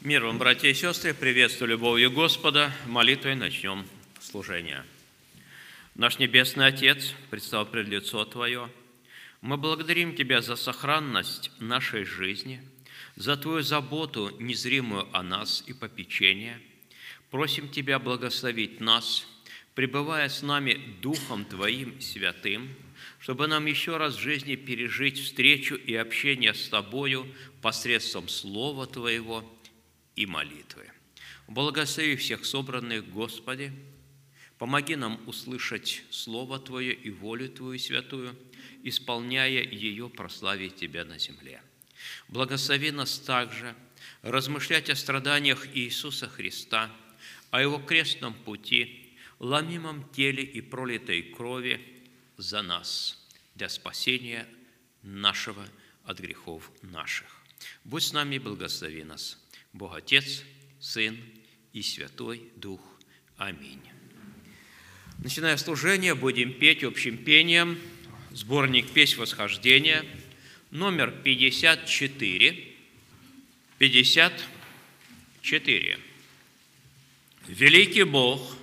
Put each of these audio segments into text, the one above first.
Мир вам, братья и сестры, приветствую любовью Господа. Молитвой начнем служение. Наш Небесный Отец, предстал пред лицо Твое, мы благодарим Тебя за сохранность нашей жизни, за Твою заботу незримую о нас и попечение. Просим Тебя благословить нас, пребывая с нами Духом Твоим святым, чтобы нам еще раз в жизни пережить встречу и общение с Тобою посредством Слова Твоего – и молитвы. Благослови всех собранных, Господи, помоги нам услышать Слово Твое и волю Твою святую, исполняя ее, прославить Тебя на земле. Благослови нас также размышлять о страданиях Иисуса Христа, о Его крестном пути, ломимом теле и пролитой крови за нас, для спасения нашего от грехов наших. Будь с нами, благослови нас. Бог Отец, Сын и Святой Дух. Аминь. Начиная служение, будем петь общим пением сборник «Песнь восхождения», номер 54. 54. Великий Бог,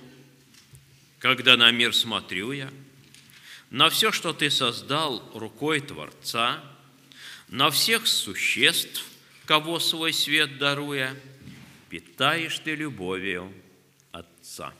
когда на мир смотрю я, на все, что Ты создал рукой Творца, на всех существ – кого свой свет даруя, питаешь ты любовью Отца.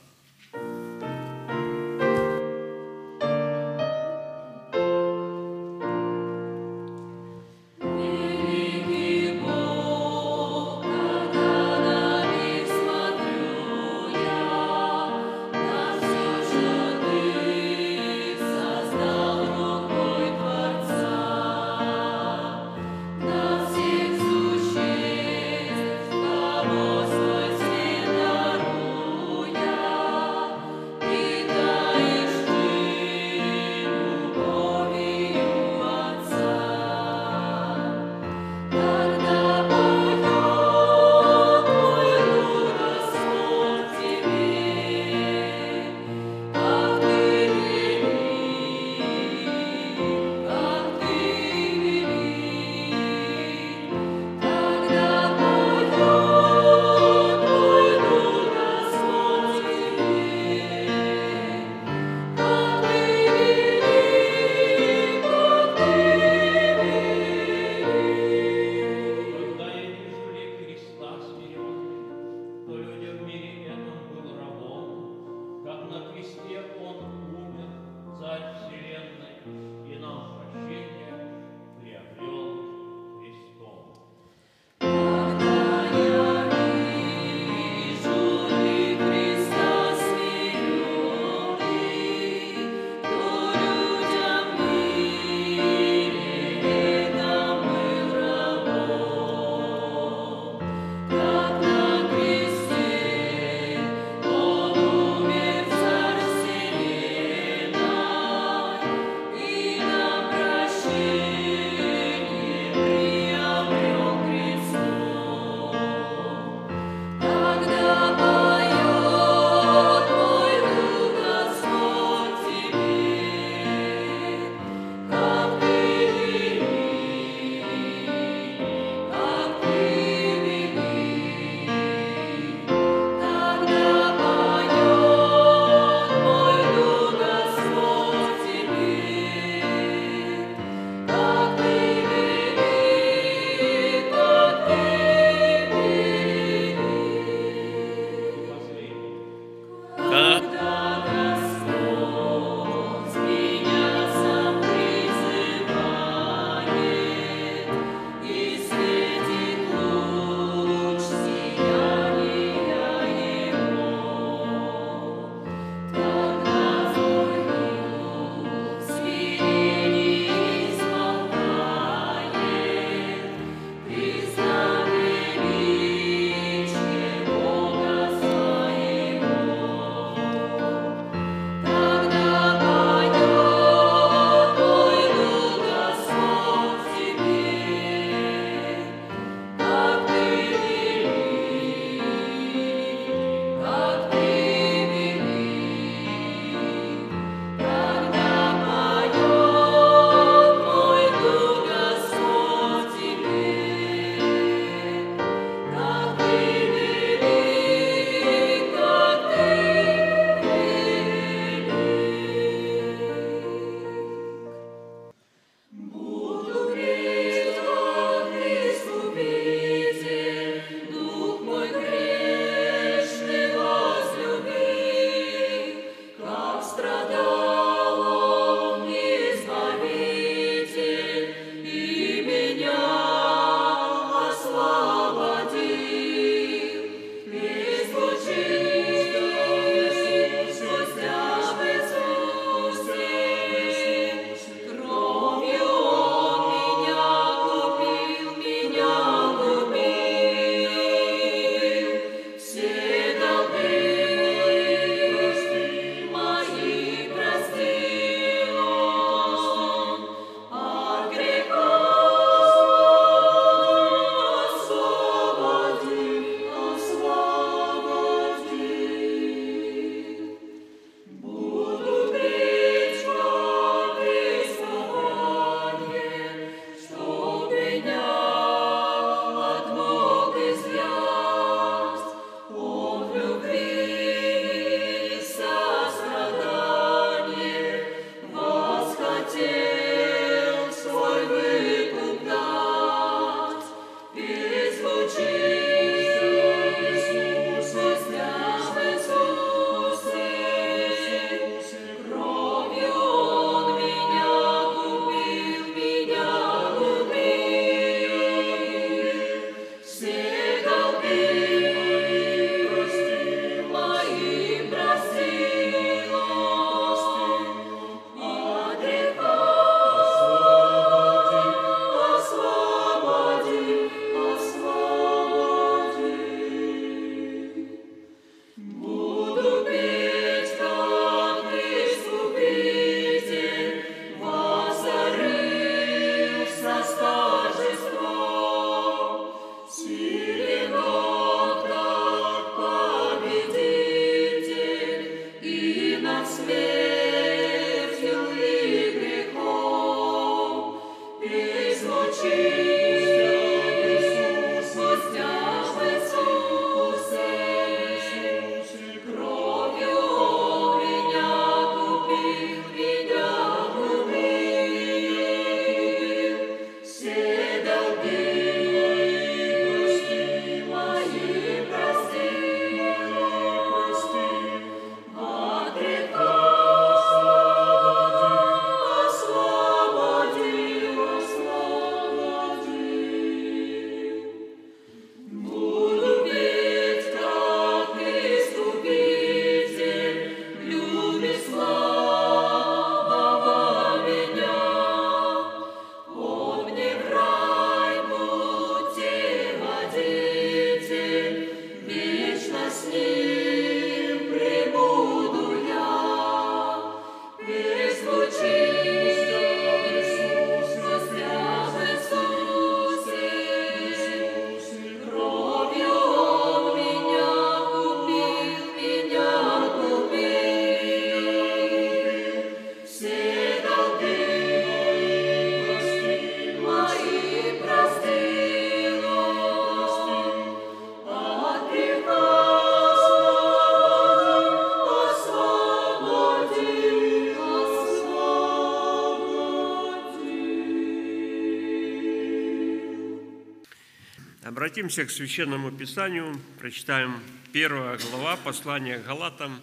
Обратимся к Священному Писанию, прочитаем первая глава послания к Галатам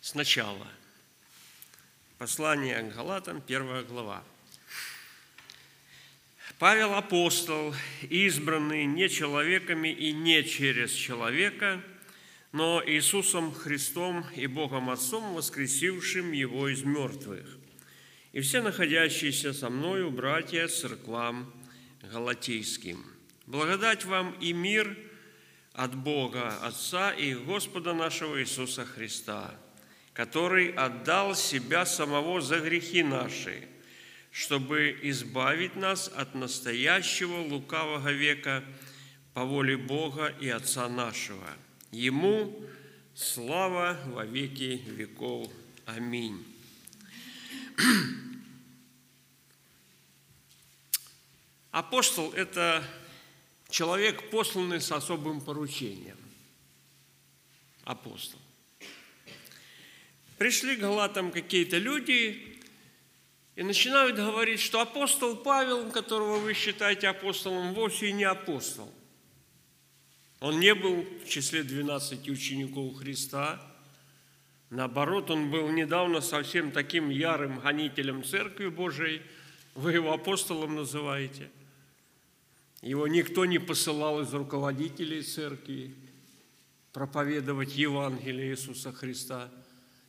сначала. Послание к Галатам, первая глава. Павел апостол, избранный не человеками и не через человека, но Иисусом Христом и Богом Отцом, воскресившим Его из мертвых, и все находящиеся со мною братья церквам галатейским – Благодать вам и мир от Бога Отца и Господа нашего Иисуса Христа, который отдал Себя самого за грехи наши, чтобы избавить нас от настоящего лукавого века по воле Бога и Отца нашего. Ему слава во веки веков. Аминь. Апостол – это человек, посланный с особым поручением. Апостол. Пришли к Галатам какие-то люди и начинают говорить, что апостол Павел, которого вы считаете апостолом, вовсе не апостол. Он не был в числе 12 учеников Христа. Наоборот, он был недавно совсем таким ярым гонителем Церкви Божией. Вы его апостолом называете – его никто не посылал из руководителей церкви проповедовать Евангелие Иисуса Христа.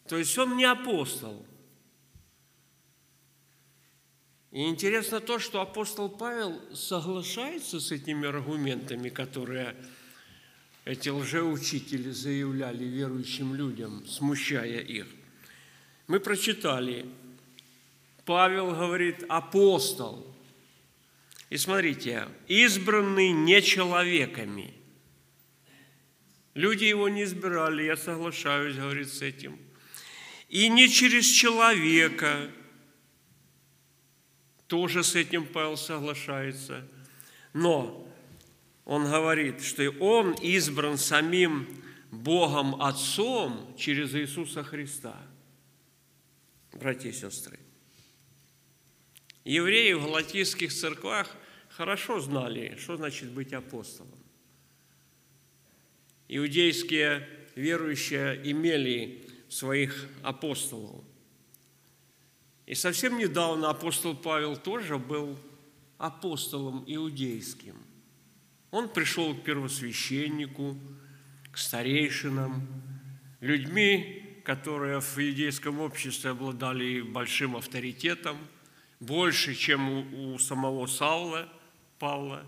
То есть он не апостол. И интересно то, что апостол Павел соглашается с этими аргументами, которые эти лжеучители заявляли верующим людям, смущая их. Мы прочитали, Павел говорит, апостол – и смотрите, избранный не человеками. Люди его не избирали, я соглашаюсь, говорит, с этим. И не через человека, тоже с этим Павел соглашается. Но он говорит, что он избран самим Богом Отцом через Иисуса Христа. Братья и сестры, евреи в галатийских церквах хорошо знали, что значит быть апостолом. Иудейские верующие имели своих апостолов. И совсем недавно апостол Павел тоже был апостолом иудейским. Он пришел к первосвященнику, к старейшинам, людьми, которые в иудейском обществе обладали большим авторитетом, больше, чем у, у самого Саула, Павла.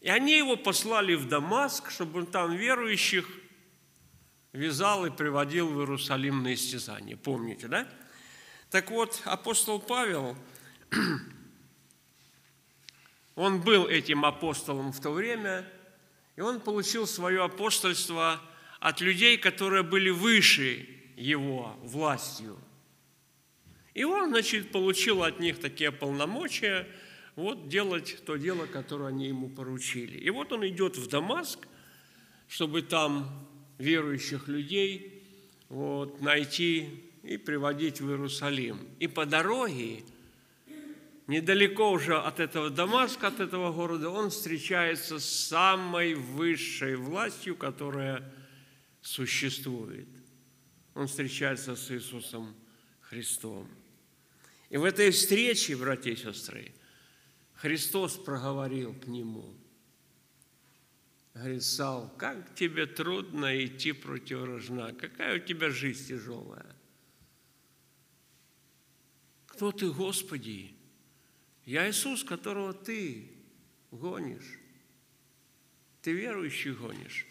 И они его послали в Дамаск, чтобы он там верующих вязал и приводил в Иерусалим на истязание. Помните, да? Так вот, апостол Павел, он был этим апостолом в то время, и он получил свое апостольство от людей, которые были выше его властью. И он, значит, получил от них такие полномочия вот делать то дело, которое они ему поручили. И вот он идет в Дамаск, чтобы там верующих людей вот, найти и приводить в Иерусалим. И по дороге, недалеко уже от этого Дамаска, от этого города, он встречается с самой высшей властью, которая существует. Он встречается с Иисусом Христом. И в этой встрече, братья и сестры, Христос проговорил к нему. Говорит, Сал, как тебе трудно идти против рожна, какая у тебя жизнь тяжелая. Кто ты, Господи? Я Иисус, которого ты гонишь. Ты верующий гонишь.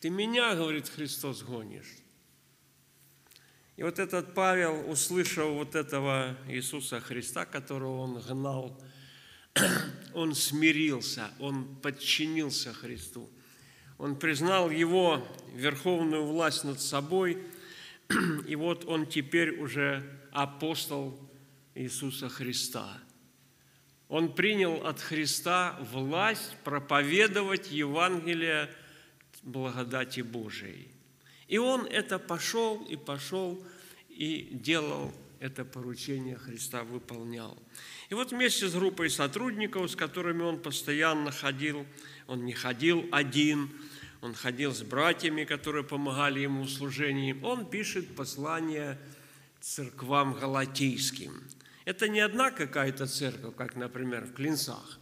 Ты меня, говорит Христос, гонишь. И вот этот Павел, услышав вот этого Иисуса Христа, которого он гнал, он смирился, он подчинился Христу. Он признал его верховную власть над собой, и вот он теперь уже апостол Иисуса Христа. Он принял от Христа власть проповедовать Евангелие благодати Божией. И он это пошел и пошел и делал это поручение Христа, выполнял. И вот вместе с группой сотрудников, с которыми он постоянно ходил, он не ходил один, он ходил с братьями, которые помогали ему в служении, он пишет послание церквам галатийским. Это не одна какая-то церковь, как, например, в Клинцах.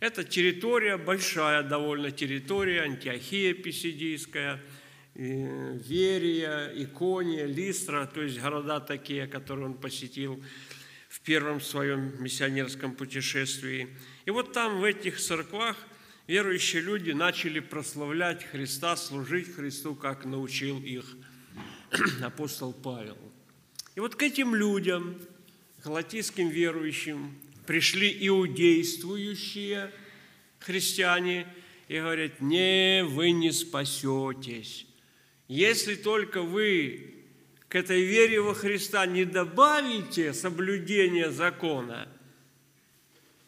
Это территория, большая довольно территория, Антиохия Писидийская, Верия, Икония, Листра, то есть города такие, которые он посетил в первом своем миссионерском путешествии. И вот там, в этих церквах, верующие люди начали прославлять Христа, служить Христу, как научил их апостол Павел. И вот к этим людям, галатийским верующим, пришли иудействующие христиане и говорят, не, вы не спасетесь. Если только вы к этой вере во Христа не добавите соблюдение закона,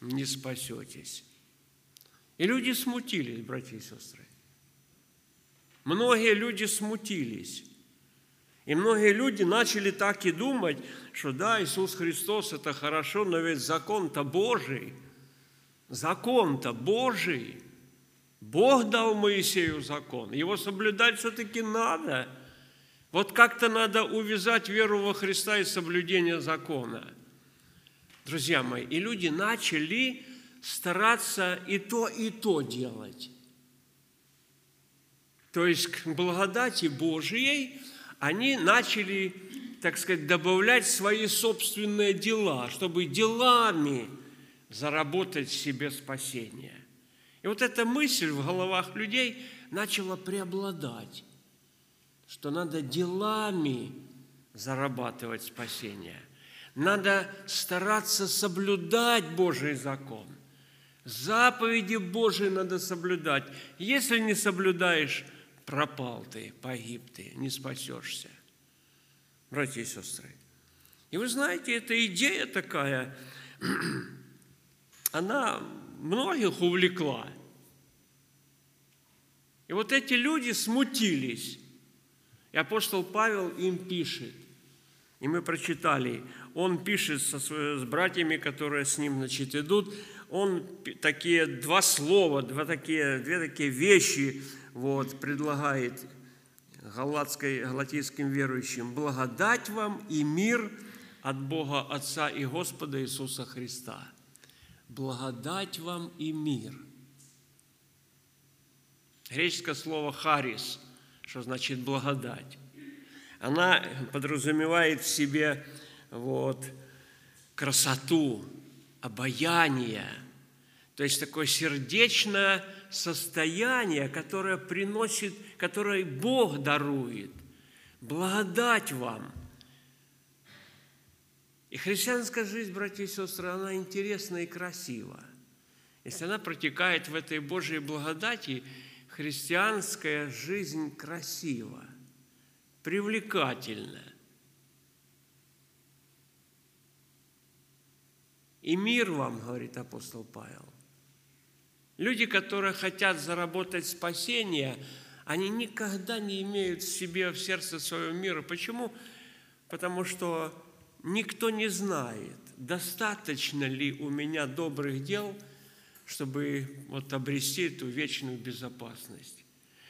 не спасетесь. И люди смутились, братья и сестры. Многие люди смутились. И многие люди начали так и думать, что да, Иисус Христос – это хорошо, но ведь закон-то Божий. Закон-то Божий. Бог дал Моисею закон. Его соблюдать все-таки надо – вот как-то надо увязать веру во Христа и соблюдение закона. Друзья мои, и люди начали стараться и то, и то делать. То есть к благодати Божией они начали, так сказать, добавлять свои собственные дела, чтобы делами заработать себе спасение. И вот эта мысль в головах людей начала преобладать что надо делами зарабатывать спасение. Надо стараться соблюдать Божий закон. Заповеди Божии надо соблюдать. Если не соблюдаешь, пропал ты, погиб ты, не спасешься. Братья и сестры. И вы знаете, эта идея такая, она многих увлекла. И вот эти люди смутились и апостол Павел им пишет. И мы прочитали, он пишет со, с братьями, которые с ним значит, идут, он такие два слова, два такие, две такие вещи вот, предлагает галатской, галатийским верующим. «Благодать вам и мир от Бога Отца и Господа Иисуса Христа». Благодать вам и мир. Греческое слово «харис», что значит «благодать». Она подразумевает в себе вот, красоту, обаяние, то есть такое сердечное состояние, которое приносит, которое Бог дарует. Благодать вам. И христианская жизнь, братья и сестры, она интересна и красива. Если она протекает в этой Божьей благодати, христианская жизнь красива, привлекательна. И мир вам, говорит апостол Павел. Люди, которые хотят заработать спасение, они никогда не имеют в себе, в сердце своего мира. Почему? Потому что никто не знает, достаточно ли у меня добрых дел, чтобы вот обрести эту вечную безопасность.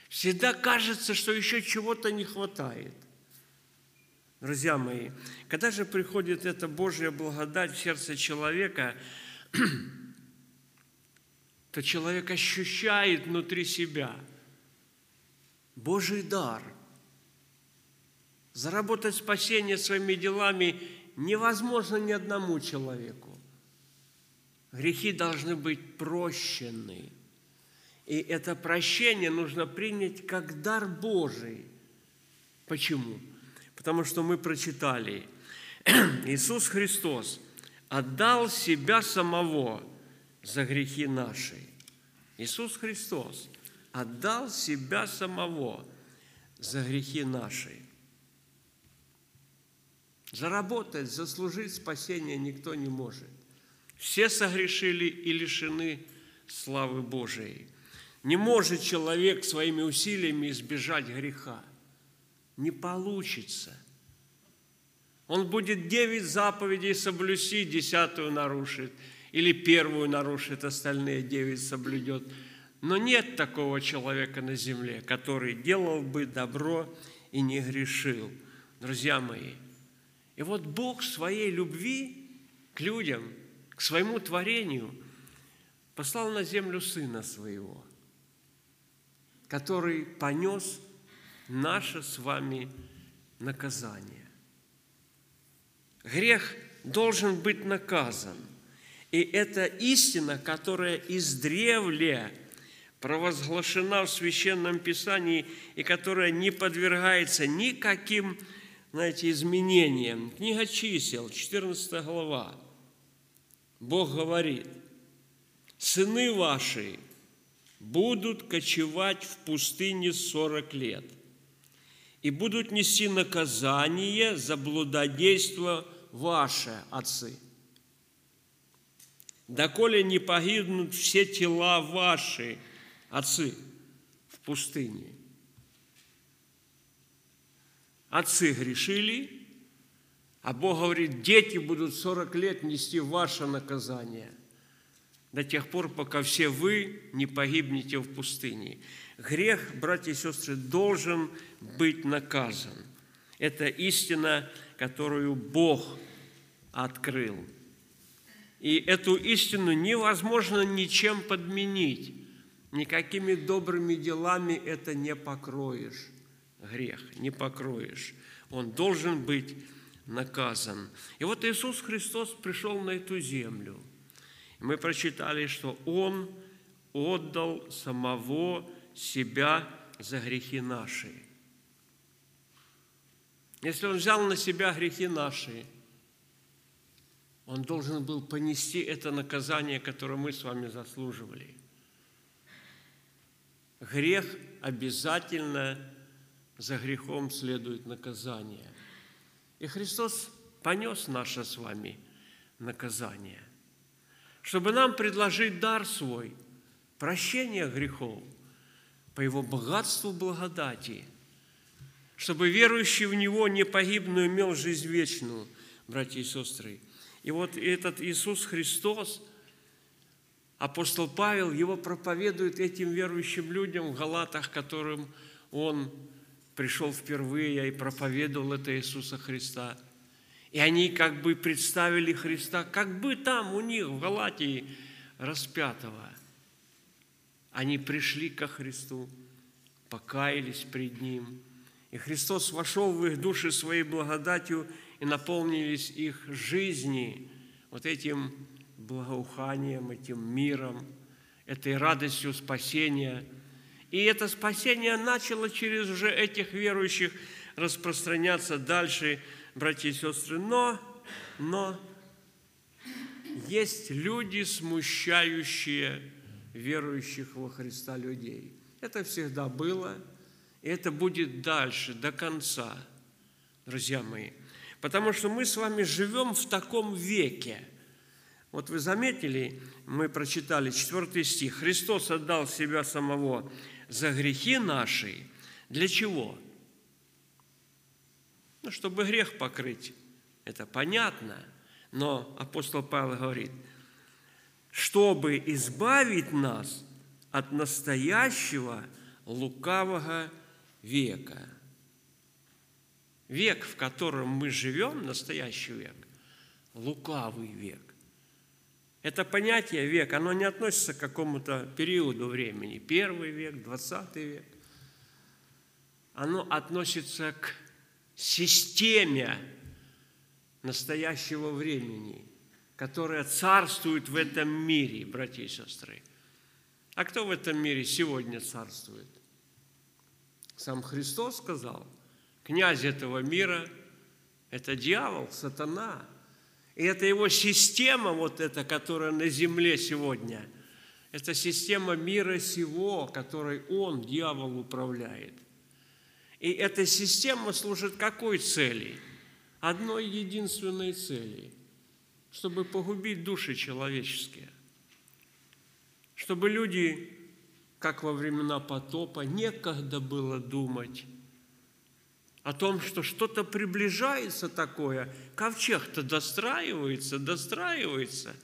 Всегда кажется, что еще чего-то не хватает. Друзья мои, когда же приходит эта Божья благодать в сердце человека, то человек ощущает внутри себя Божий дар. Заработать спасение своими делами невозможно ни одному человеку. Грехи должны быть прощены. И это прощение нужно принять как дар Божий. Почему? Потому что мы прочитали, Иисус Христос отдал себя самого за грехи наши. Иисус Христос отдал себя самого за грехи наши. Заработать, заслужить спасение никто не может. Все согрешили и лишены славы Божией. Не может человек своими усилиями избежать греха. Не получится. Он будет девять заповедей соблюсти, десятую нарушит, или первую нарушит, остальные девять соблюдет. Но нет такого человека на земле, который делал бы добро и не грешил. Друзья мои, и вот Бог своей любви к людям, к своему творению послал на землю Сына Своего, который понес наше с вами наказание. Грех должен быть наказан. И это истина, которая издревле провозглашена в Священном Писании и которая не подвергается никаким знаете, изменениям. Книга чисел, 14 глава. Бог говорит, «Сыны ваши будут кочевать в пустыне 40 лет и будут нести наказание за блудодейство ваши отцы. Доколе не погибнут все тела ваши, отцы, в пустыне. Отцы грешили, а Бог говорит, дети будут 40 лет нести ваше наказание до тех пор, пока все вы не погибнете в пустыне. Грех, братья и сестры, должен быть наказан. Это истина, которую Бог открыл. И эту истину невозможно ничем подменить. Никакими добрыми делами это не покроешь грех, не покроешь. Он должен быть наказан. И вот Иисус Христос пришел на эту землю. Мы прочитали, что Он отдал самого себя за грехи наши. Если Он взял на себя грехи наши, Он должен был понести это наказание, которое мы с вами заслуживали. Грех обязательно за грехом следует наказание. И Христос понес наше с вами наказание, чтобы нам предложить дар свой, прощение грехов по Его богатству благодати, чтобы верующий в Него не погиб, но имел жизнь вечную, братья и сестры. И вот этот Иисус Христос, апостол Павел, его проповедует этим верующим людям в Галатах, которым он пришел впервые и проповедовал это Иисуса Христа. И они как бы представили Христа, как бы там у них в Галатии распятого. Они пришли ко Христу, покаялись пред Ним. И Христос вошел в их души своей благодатью, и наполнились их жизни вот этим благоуханием, этим миром, этой радостью спасения. И это спасение начало через уже этих верующих распространяться дальше, братья и сестры. Но, но есть люди, смущающие верующих во Христа людей. Это всегда было, и это будет дальше, до конца, друзья мои. Потому что мы с вами живем в таком веке. Вот вы заметили, мы прочитали 4 стих. Христос отдал себя самого за грехи наши. Для чего? Ну, чтобы грех покрыть. Это понятно. Но апостол Павел говорит, чтобы избавить нас от настоящего лукавого века – век, в котором мы живем, настоящий век, лукавый век. Это понятие век, оно не относится к какому-то периоду времени, первый век, двадцатый век. Оно относится к системе настоящего времени, которая царствует в этом мире, братья и сестры. А кто в этом мире сегодня царствует? Сам Христос сказал – князь этого мира – это дьявол, сатана. И это его система, вот эта, которая на земле сегодня, это система мира сего, которой он, дьявол, управляет. И эта система служит какой цели? Одной единственной цели – чтобы погубить души человеческие. Чтобы люди, как во времена потопа, некогда было думать – о том, что что-то приближается такое, ковчег-то достраивается, достраивается,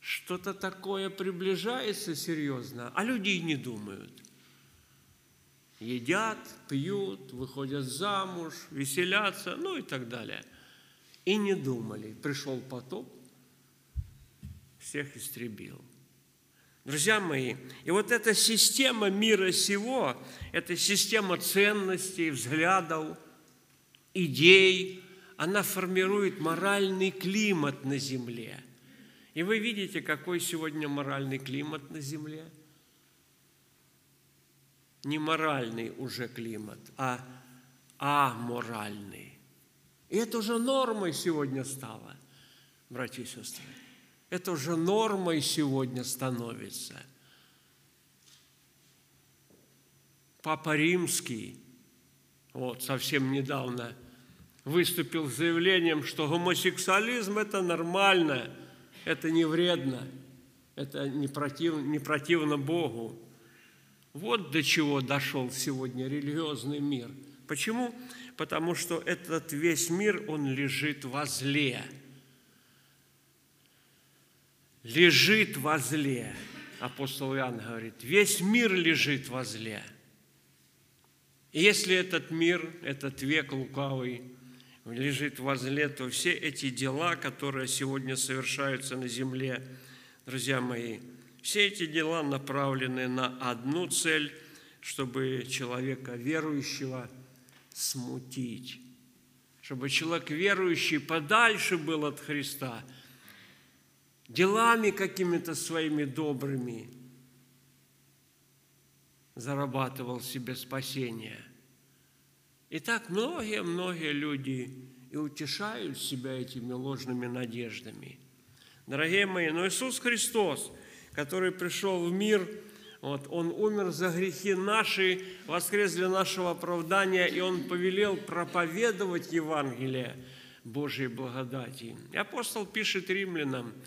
что-то такое приближается серьезно, а люди и не думают. Едят, пьют, выходят замуж, веселятся, ну и так далее. И не думали. Пришел потоп, всех истребил – Друзья мои, и вот эта система мира сего, эта система ценностей, взглядов, идей, она формирует моральный климат на земле. И вы видите, какой сегодня моральный климат на земле? Не моральный уже климат, а аморальный. И это уже нормой сегодня стало, братья и сестры это уже нормой сегодня становится. Папа Римский, вот совсем недавно, выступил с заявлением, что гомосексуализм – это нормально, это не вредно, это не, против, не противно Богу. Вот до чего дошел сегодня религиозный мир. Почему? Потому что этот весь мир, он лежит во зле – лежит во зле. Апостол Иоанн говорит, весь мир лежит во зле. И если этот мир, этот век лукавый лежит во зле, то все эти дела, которые сегодня совершаются на земле, друзья мои, все эти дела направлены на одну цель, чтобы человека верующего смутить, чтобы человек верующий подальше был от Христа – делами какими-то своими добрыми зарабатывал себе спасение. И так многие-многие люди и утешают себя этими ложными надеждами. Дорогие мои, но Иисус Христос, который пришел в мир, вот, Он умер за грехи наши, воскрес для нашего оправдания, и Он повелел проповедовать Евангелие Божьей благодати. И апостол пишет римлянам –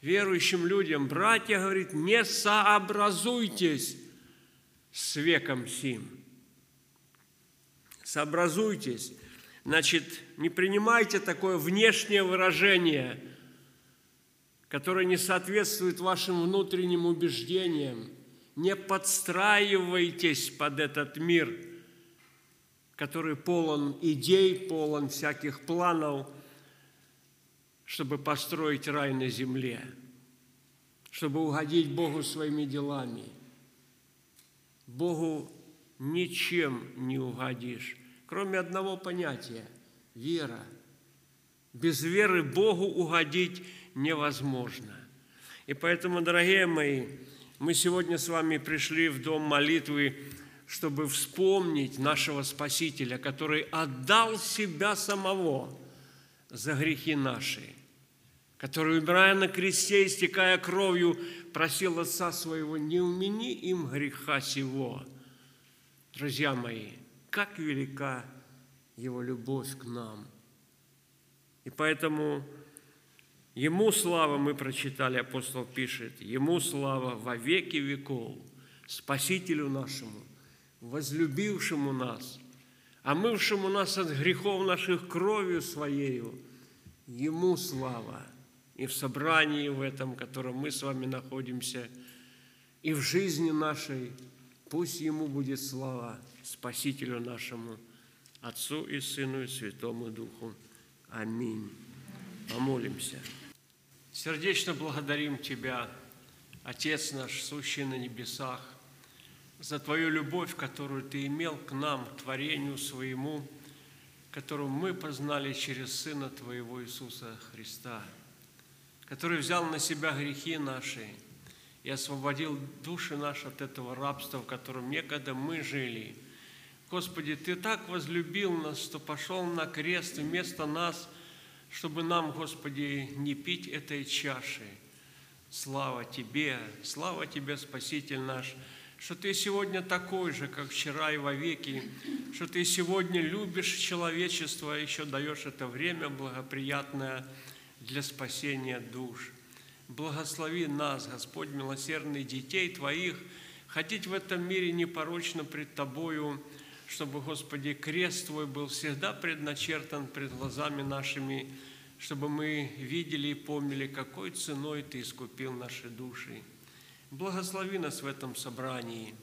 верующим людям, братья, говорит, не сообразуйтесь с веком сим. Сообразуйтесь. Значит, не принимайте такое внешнее выражение, которое не соответствует вашим внутренним убеждениям. Не подстраивайтесь под этот мир, который полон идей, полон всяких планов – чтобы построить рай на земле, чтобы угодить Богу своими делами. Богу ничем не угодишь, кроме одного понятия – вера. Без веры Богу угодить невозможно. И поэтому, дорогие мои, мы сегодня с вами пришли в дом молитвы, чтобы вспомнить нашего Спасителя, который отдал себя самого за грехи наши, который, умирая на кресте, истекая кровью, просил Отца Своего, не умени им греха сего. Друзья мои, как велика Его любовь к нам. И поэтому Ему слава, мы прочитали, апостол пишет, Ему слава во веки веков, Спасителю нашему, возлюбившему нас, омывшему нас от грехов наших кровью Своею, Ему слава и в собрании в этом, в котором мы с вами находимся, и в жизни нашей, пусть Ему будет слава, Спасителю нашему, Отцу и Сыну и Святому Духу. Аминь. Помолимся. Сердечно благодарим Тебя, Отец наш, сущий на небесах, за Твою любовь, которую Ты имел к нам, к творению своему, которую мы познали через Сына Твоего Иисуса Христа, который взял на себя грехи наши и освободил души наши от этого рабства, в котором некогда мы жили. Господи, Ты так возлюбил нас, что пошел на крест вместо нас – чтобы нам, Господи, не пить этой чаши. Слава Тебе, слава Тебе, Спаситель наш, что Ты сегодня такой же, как вчера и вовеки, что Ты сегодня любишь человечество, и еще даешь это время благоприятное для спасения душ. Благослови нас, Господь, милосердный детей Твоих, ходить в этом мире непорочно пред Тобою, чтобы, Господи, крест Твой был всегда предначертан пред глазами нашими, чтобы мы видели и помнили, какой ценой Ты искупил наши души. Благослови нас в этом собрании.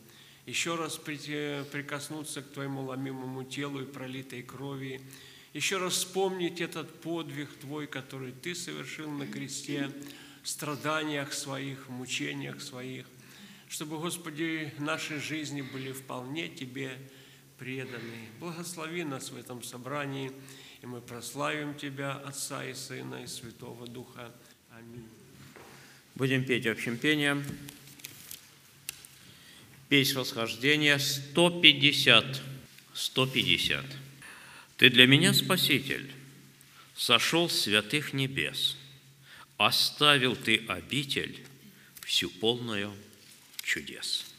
Еще раз прикоснуться к Твоему ломимому телу и пролитой крови. Еще раз вспомнить этот подвиг Твой, который Ты совершил на кресте, страданиях своих, мучениях своих, чтобы, Господи, наши жизни были вполне Тебе преданные. Благослови нас в этом собрании, и мы прославим Тебя, Отца и Сына и Святого Духа. Аминь. Будем петь общим пением. Песнь восхождения 150. 150. Ты для меня Спаситель, сошел с святых небес, оставил Ты обитель всю полную чудес.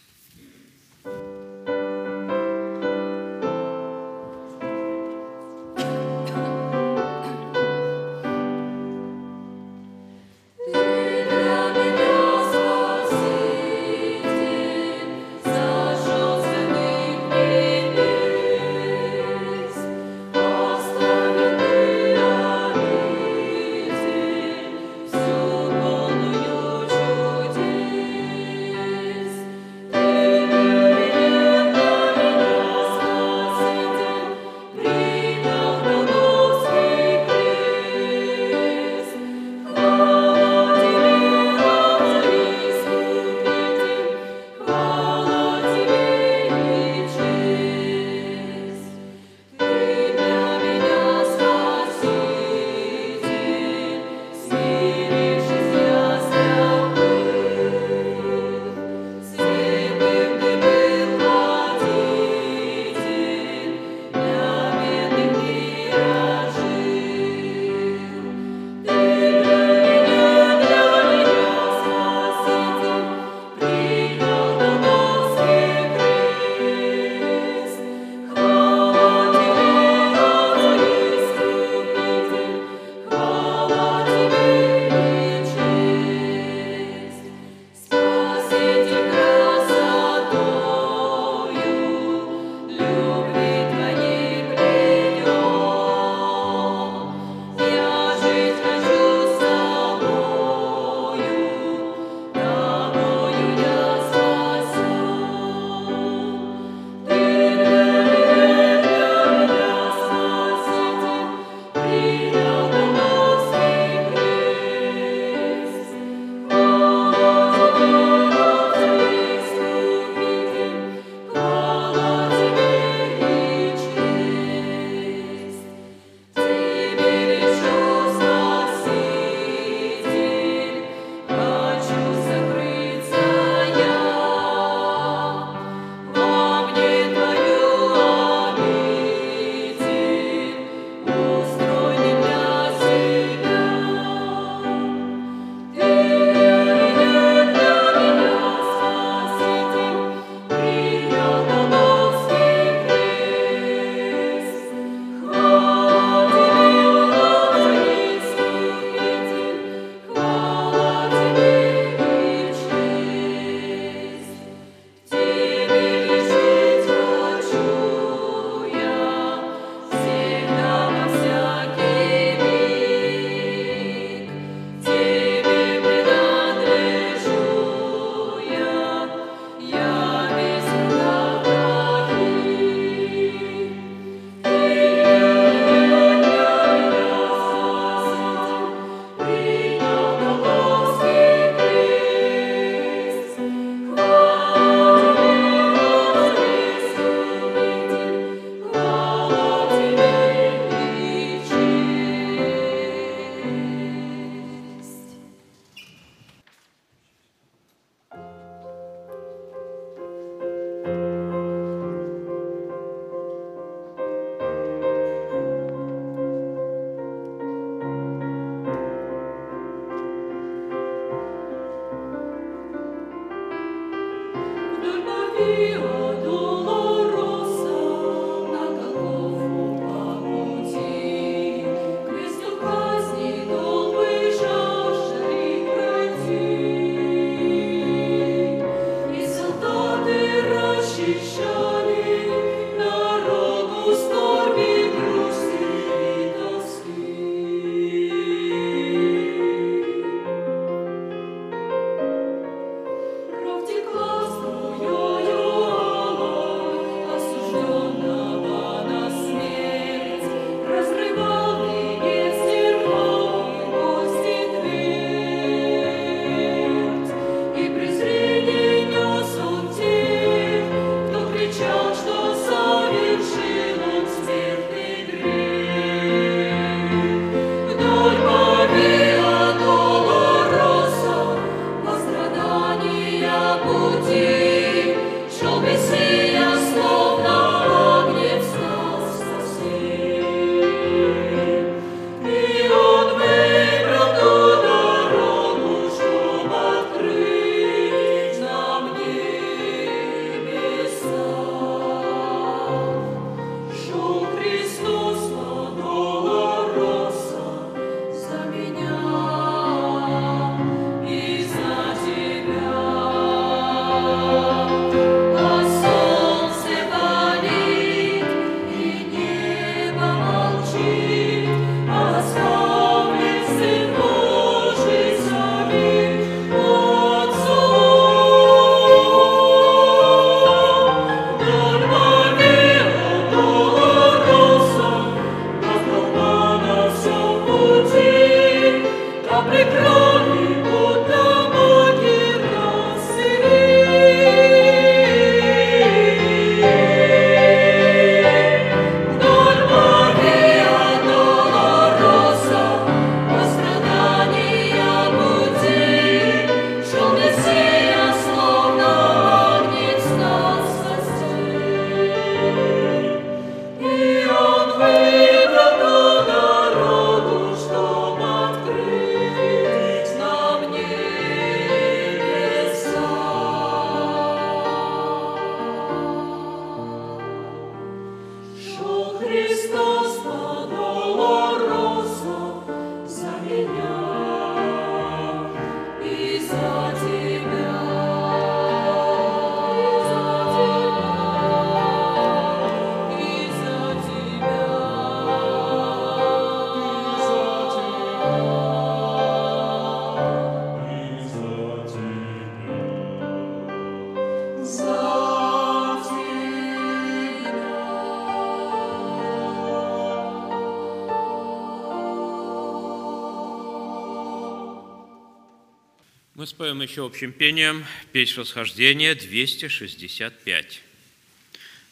Мы споем еще общим пением «Песнь восхождения» 265.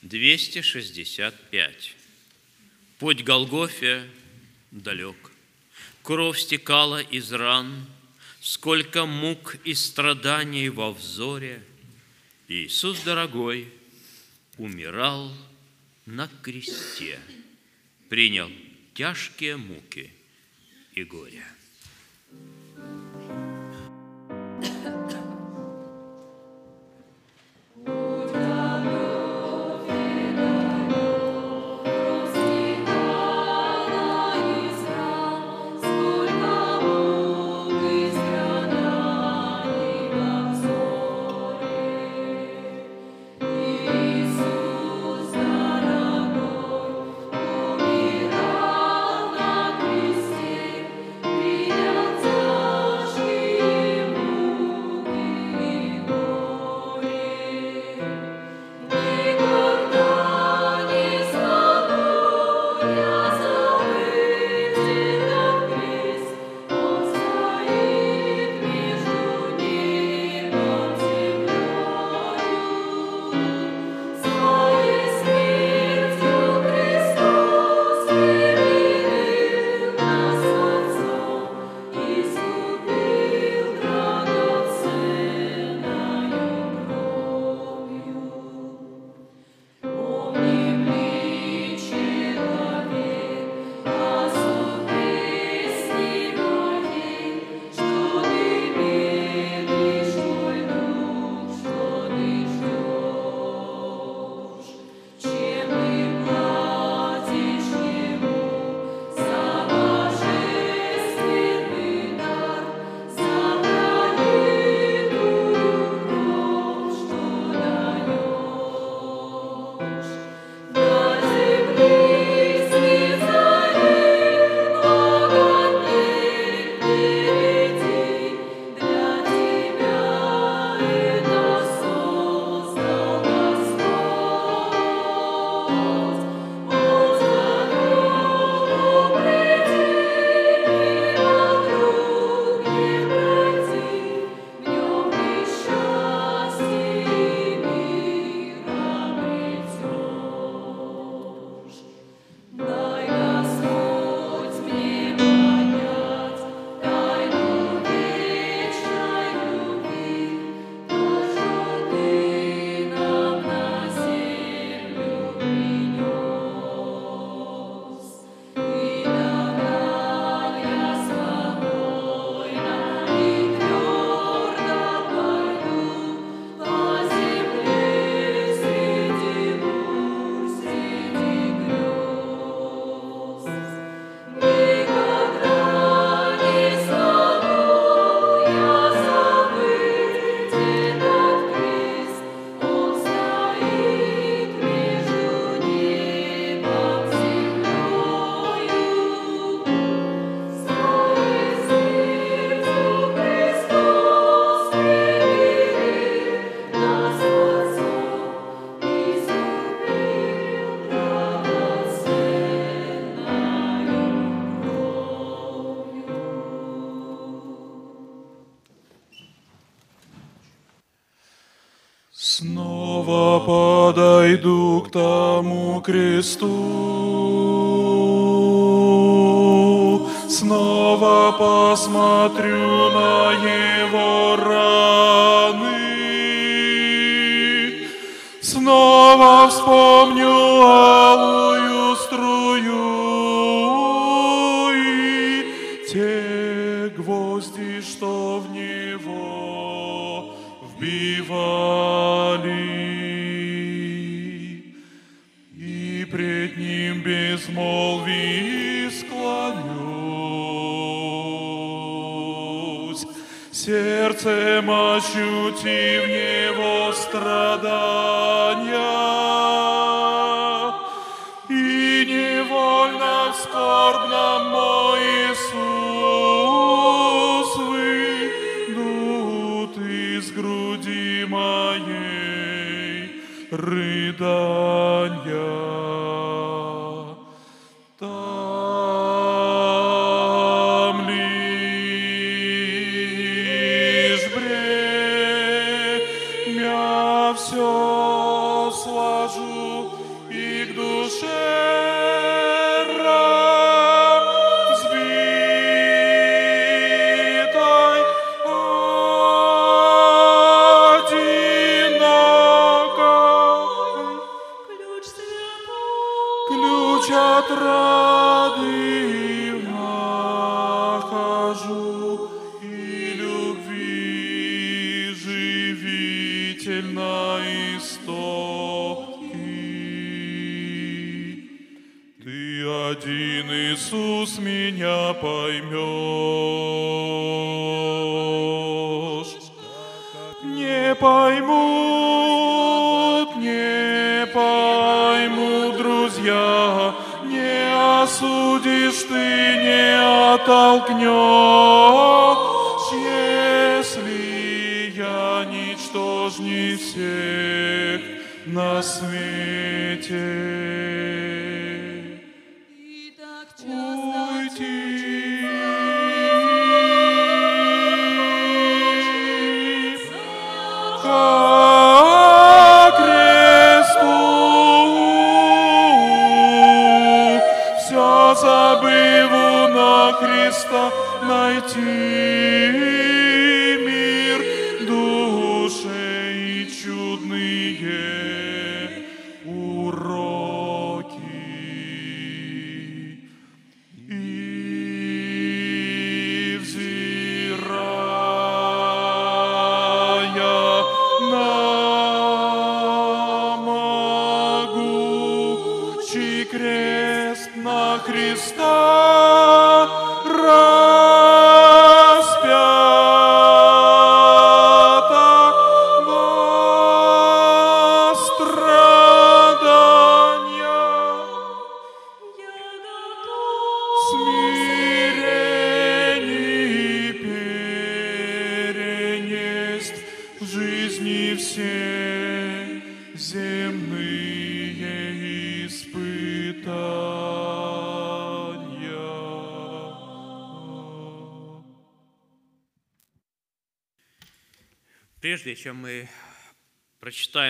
265. Путь Голгофе далек, Кровь стекала из ран, Сколько мук и страданий во взоре. Иисус дорогой умирал на кресте, Принял тяжкие муки и горе.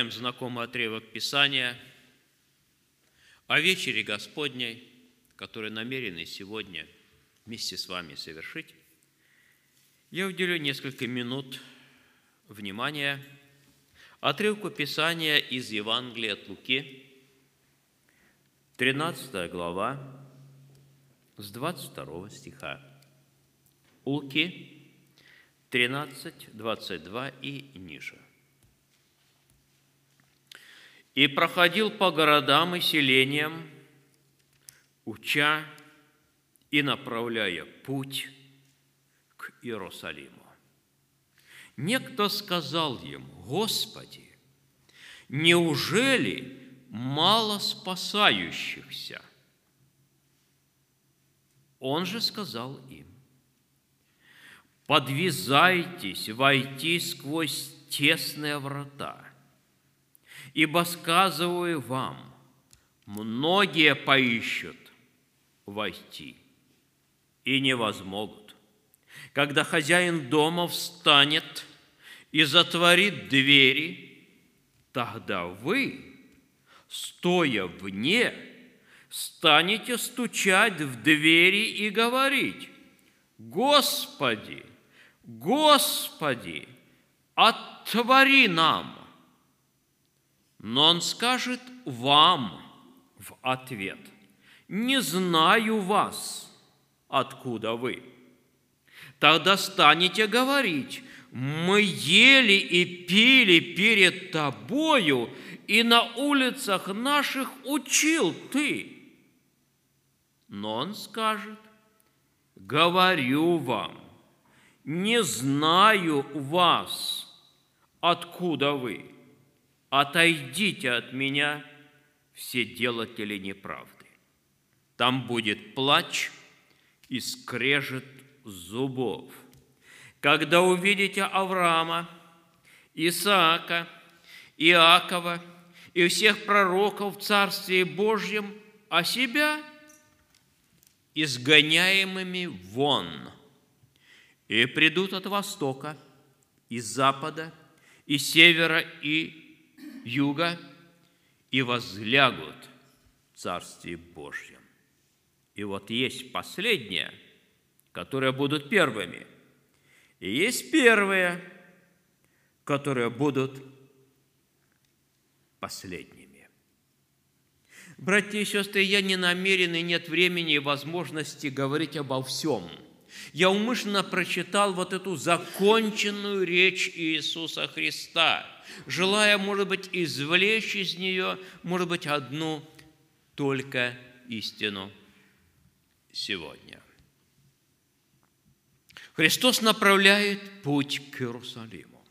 Прочитаем знакомый отрывок Писания о вечере Господней, который намерены сегодня вместе с вами совершить, я уделю несколько минут внимания отрывку Писания из Евангелия от Луки, 13 глава, с 22 стиха. Луки 13, 22 и ниже. «И проходил по городам и селениям, уча и направляя путь к Иерусалиму. Некто сказал ему, Господи, неужели мало спасающихся? Он же сказал им, подвязайтесь войти сквозь тесные врата, ибо сказываю вам, многие поищут войти и не возмогут. Когда хозяин дома встанет и затворит двери, тогда вы, стоя вне, станете стучать в двери и говорить, Господи, Господи, отвори нам. Но он скажет вам в ответ, не знаю вас, откуда вы. Тогда станете говорить, мы ели и пили перед тобою, и на улицах наших учил ты. Но он скажет, говорю вам, не знаю вас, откуда вы. Отойдите от меня, все делатели неправды. Там будет плач и скрежет зубов. Когда увидите Авраама, Исаака, Иакова и всех пророков в Царстве Божьем, а себя изгоняемыми вон, и придут от востока, и запада, и севера, и юга, и возлягут в Царстве Божьем. И вот есть последние, которые будут первыми, и есть первые, которые будут последними. Братья и сестры, я не намерен и нет времени и возможности говорить обо всем. Я умышленно прочитал вот эту законченную речь Иисуса Христа, желая, может быть, извлечь из нее, может быть, одну только истину сегодня. Христос направляет путь к Иерусалиму.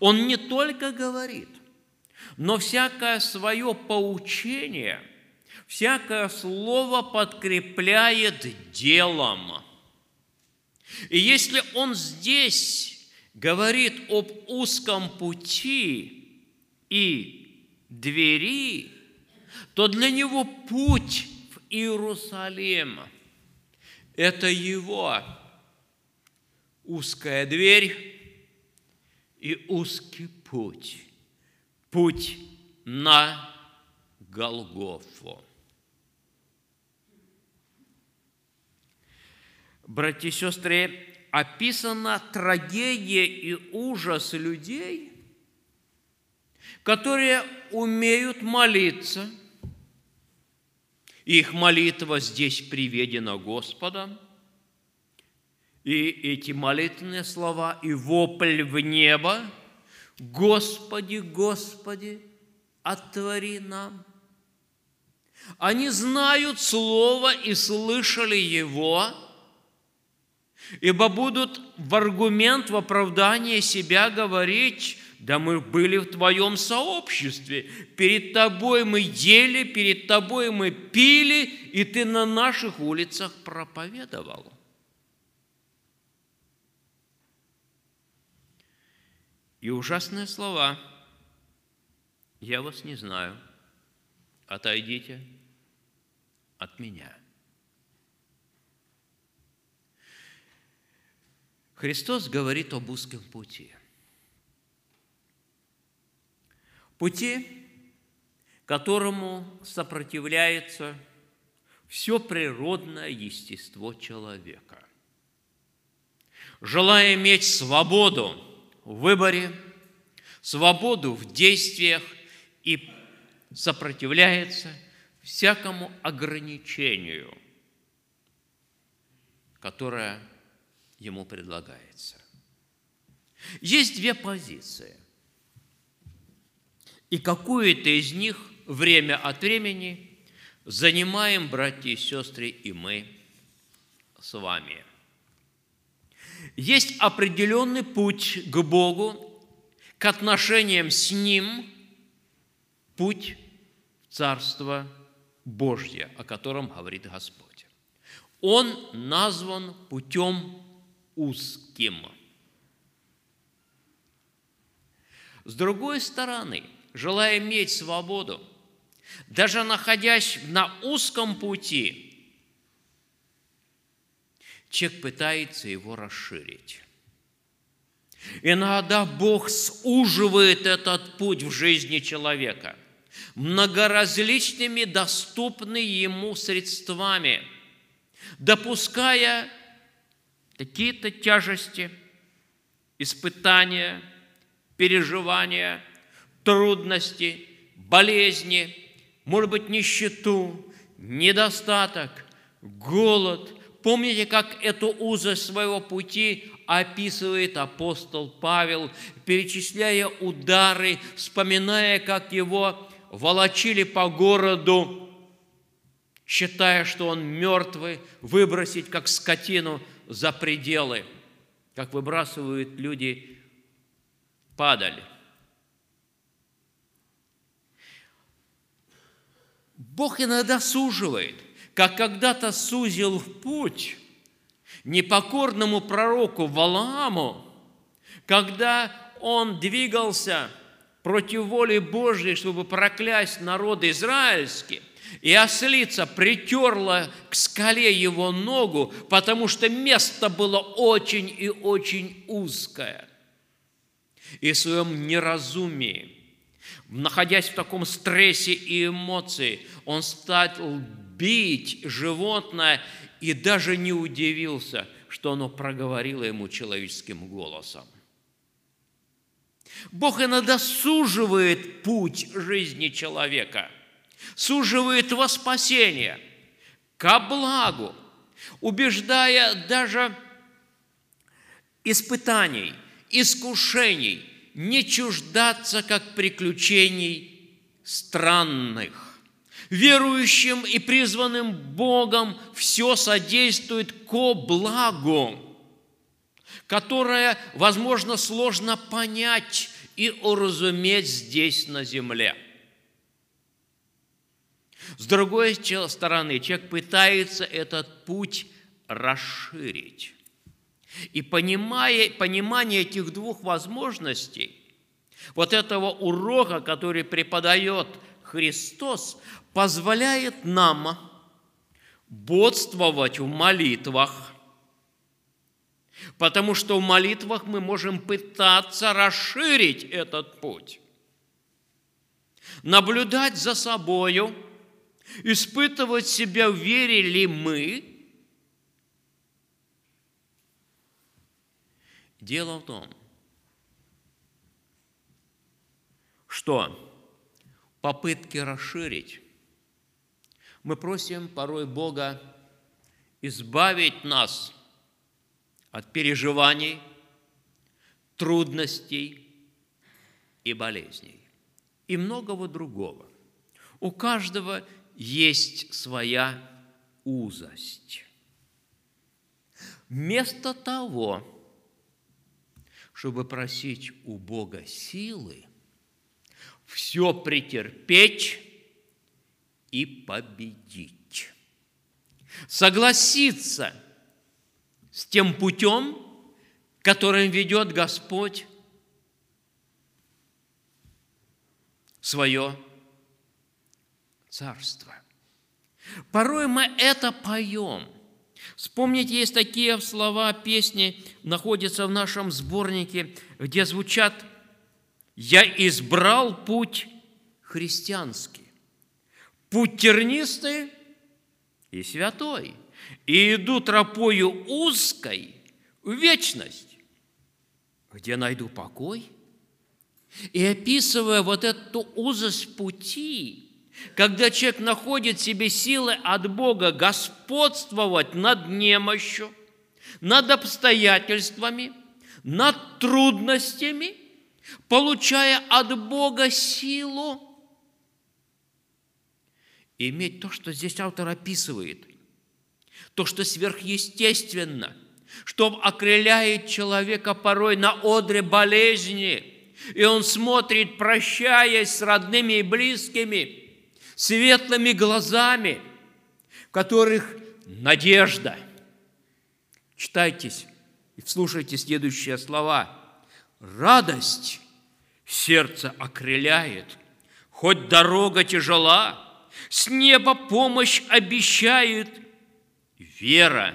Он не только говорит, но всякое свое поучение, всякое слово подкрепляет делом. И если он здесь говорит об узком пути и двери, то для него путь в Иерусалим – это его узкая дверь и узкий путь путь на Голгофу. Братья и сестры, описана трагедия и ужас людей, которые умеют молиться. Их молитва здесь приведена Господом. И эти молитвенные слова и вопль в небо – Господи, Господи, отвори нам. Они знают Слово и слышали Его, ибо будут в аргумент, в оправдание себя говорить, да мы были в Твоем сообществе, перед Тобой мы ели, перед Тобой мы пили, и Ты на наших улицах проповедовал. И ужасные слова «Я вас не знаю, отойдите от меня». Христос говорит об узком пути. Пути, которому сопротивляется все природное естество человека. Желая иметь свободу в выборе, свободу в действиях и сопротивляется всякому ограничению, которое ему предлагается. Есть две позиции. И какую-то из них время от времени занимаем, братья и сестры, и мы с вами – есть определенный путь к Богу, к отношениям с Ним, путь в Царство Божье, о котором говорит Господь. Он назван путем узким. С другой стороны, желая иметь свободу, даже находясь на узком пути – человек пытается его расширить. Иногда Бог суживает этот путь в жизни человека многоразличными доступными ему средствами, допуская какие-то тяжести, испытания, переживания, трудности, болезни, может быть, нищету, недостаток, голод, Помните, как эту узость своего пути описывает апостол Павел, перечисляя удары, вспоминая, как его волочили по городу, считая, что он мертвый, выбросить как скотину за пределы, как выбрасывают люди падали. Бог иногда суживает как когда-то сузил путь непокорному пророку Валааму, когда он двигался против воли Божьей, чтобы проклясть народ израильский, и ослица притерла к скале его ногу, потому что место было очень и очень узкое. И в своем неразумии находясь в таком стрессе и эмоции, он стал бить животное и даже не удивился, что оно проговорило ему человеческим голосом. Бог иногда суживает путь жизни человека, суживает во спасение, ко благу, убеждая даже испытаний, искушений, не чуждаться как приключений странных. Верующим и призванным Богом все содействует ко благу, которое, возможно, сложно понять и уразуметь здесь на земле. С другой стороны, человек пытается этот путь расширить. И понимая, понимание этих двух возможностей, вот этого урока, который преподает Христос, позволяет нам бодствовать в молитвах, потому что в молитвах мы можем пытаться расширить этот путь, наблюдать за собою, испытывать себя, верили ли мы – Дело в том, что попытки расширить мы просим порой Бога избавить нас от переживаний, трудностей и болезней и многого другого. У каждого есть своя узость. Вместо того, чтобы просить у Бога силы, все претерпеть и победить. Согласиться с тем путем, которым ведет Господь свое царство. Порой мы это поем – Вспомните, есть такие слова песни, находятся в нашем сборнике, где звучат «Я избрал путь христианский, путь тернистый и святой, и иду тропою узкой в вечность, где найду покой». И описывая вот эту узость пути, когда человек находит в себе силы от Бога господствовать над немощью, над обстоятельствами, над трудностями, получая от Бога силу, иметь то, что здесь автор описывает, то, что сверхъестественно, что окрыляет человека порой на одре болезни, и он смотрит, прощаясь с родными и близкими – светлыми глазами, в которых надежда. Читайтесь и слушайте следующие слова. Радость сердце окрыляет, хоть дорога тяжела, с неба помощь обещает, вера,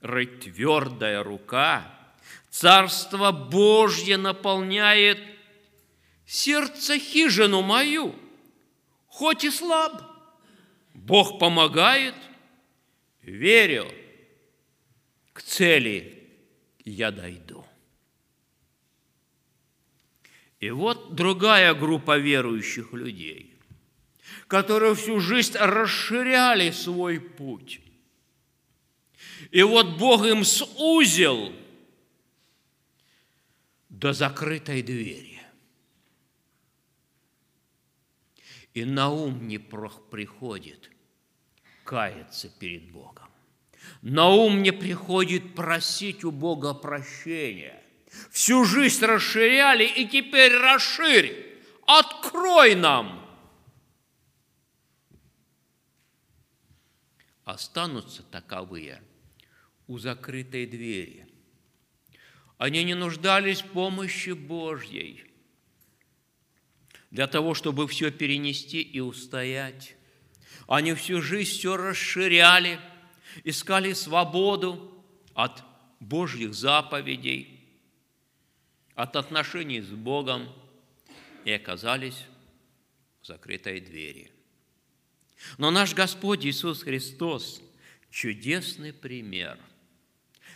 рыть твердая рука, Царство Божье наполняет сердце хижину мою – хоть и слаб, Бог помогает, верю, к цели я дойду. И вот другая группа верующих людей, которые всю жизнь расширяли свой путь. И вот Бог им сузил до закрытой двери. И на ум не приходит каяться перед Богом. На ум не приходит просить у Бога прощения. Всю жизнь расширяли и теперь расширь. Открой нам. Останутся таковые у закрытой двери. Они не нуждались в помощи Божьей – для того, чтобы все перенести и устоять. Они всю жизнь все расширяли, искали свободу от Божьих заповедей, от отношений с Богом и оказались закрытой двери. Но наш Господь Иисус Христос – чудесный пример,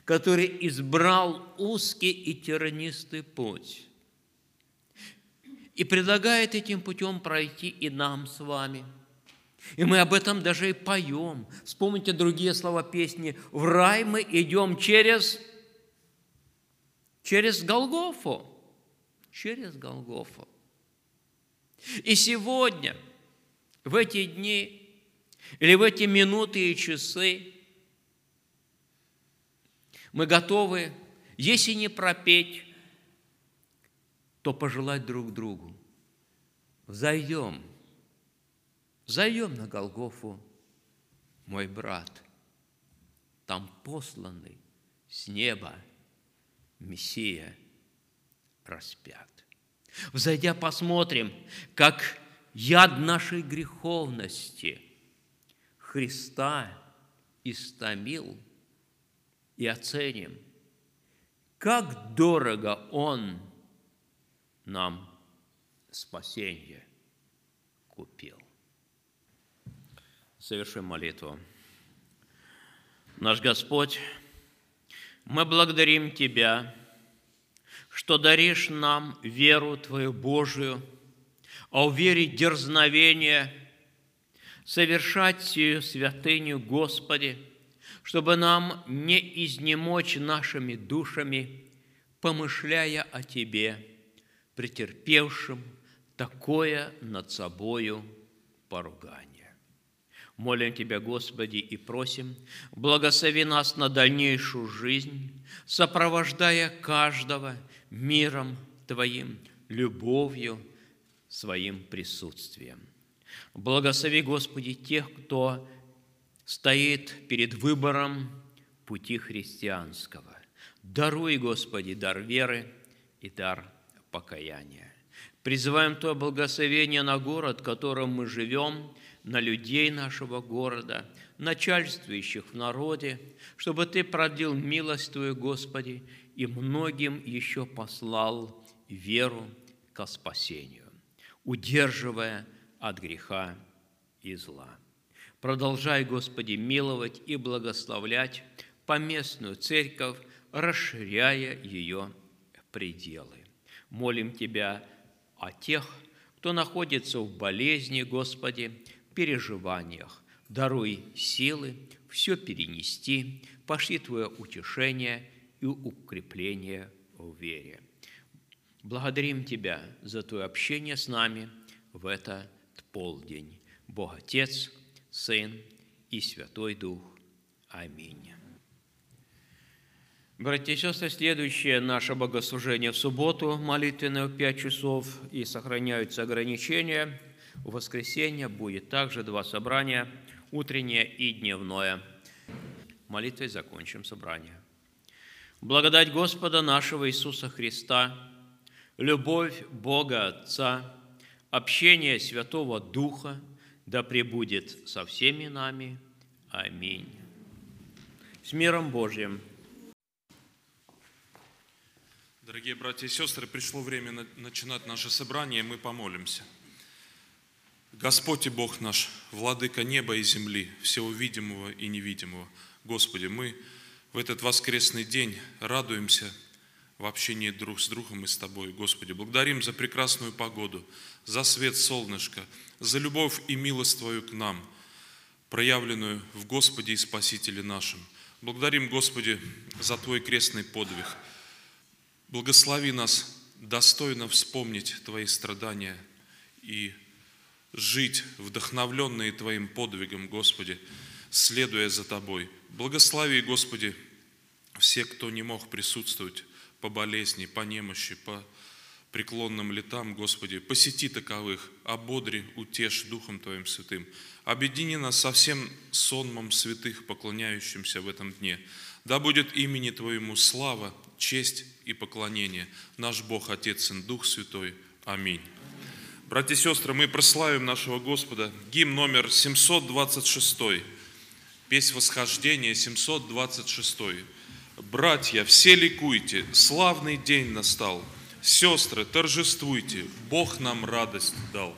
который избрал узкий и тернистый путь и предлагает этим путем пройти и нам с вами. И мы об этом даже и поем. Вспомните другие слова песни. В рай мы идем через, через Голгофу. Через Голгофу. И сегодня, в эти дни, или в эти минуты и часы, мы готовы, если не пропеть, то пожелать друг другу. Зайдем, зайдем на Голгофу, мой брат, там посланный с неба Мессия распят. Взойдя, посмотрим, как яд нашей греховности Христа истомил, и оценим, как дорого Он нам спасение купил. Совершим молитву. Наш Господь, мы благодарим Тебя, что даришь нам веру Твою Божию, а уверить дерзновение, совершать сию святыню Господи, чтобы нам не изнемочь нашими душами, помышляя о Тебе, претерпевшим такое над собою поругание. Молим Тебя, Господи, и просим, благослови нас на дальнейшую жизнь, сопровождая каждого миром Твоим, любовью, своим присутствием. Благослови, Господи, тех, кто стоит перед выбором пути христианского. Даруй, Господи, дар веры и дар покаяния. Призываем Твое благословение на город, в котором мы живем, на людей нашего города, начальствующих в народе, чтобы Ты продлил милость Твою, Господи, и многим еще послал веру ко спасению, удерживая от греха и зла. Продолжай, Господи, миловать и благословлять поместную церковь, расширяя ее пределы. Молим Тебя о тех, кто находится в болезни, Господи, переживаниях. Даруй силы все перенести, пошли Твое утешение и укрепление в вере. Благодарим Тебя за Твое общение с нами в этот полдень. Бог Отец, Сын и Святой Дух. Аминь. Братья и сестры, следующее наше богослужение в субботу, молитвенное в 5 часов, и сохраняются ограничения. В воскресенье будет также два собрания, утреннее и дневное. Молитвой закончим собрание. Благодать Господа нашего Иисуса Христа, любовь Бога Отца, общение Святого Духа да пребудет со всеми нами. Аминь. С миром Божьим! Дорогие братья и сестры, пришло время начинать наше собрание, и мы помолимся. Господь и Бог наш, Владыка неба и земли, всего видимого и невидимого, Господи, мы в этот воскресный день радуемся в общении друг с другом и с Тобой. Господи, благодарим за прекрасную погоду, за свет солнышка, за любовь и милость Твою к нам, проявленную в Господе и Спасителе нашем. Благодарим, Господи, за Твой крестный подвиг – Благослови нас достойно вспомнить Твои страдания и жить вдохновленные Твоим подвигом, Господи, следуя за Тобой. Благослови, Господи, все, кто не мог присутствовать по болезни, по немощи, по преклонным летам, Господи, посети таковых, ободри, утешь Духом Твоим Святым. Объедини нас со всем сонмом святых, поклоняющимся в этом дне. Да будет имени Твоему слава, честь и поклонение. Наш Бог, Отец и Дух Святой. Аминь. Братья и сестры, мы прославим нашего Господа. Гимн номер 726. Песнь восхождения 726. Братья, все ликуйте, славный день настал. Сестры, торжествуйте, Бог нам радость дал.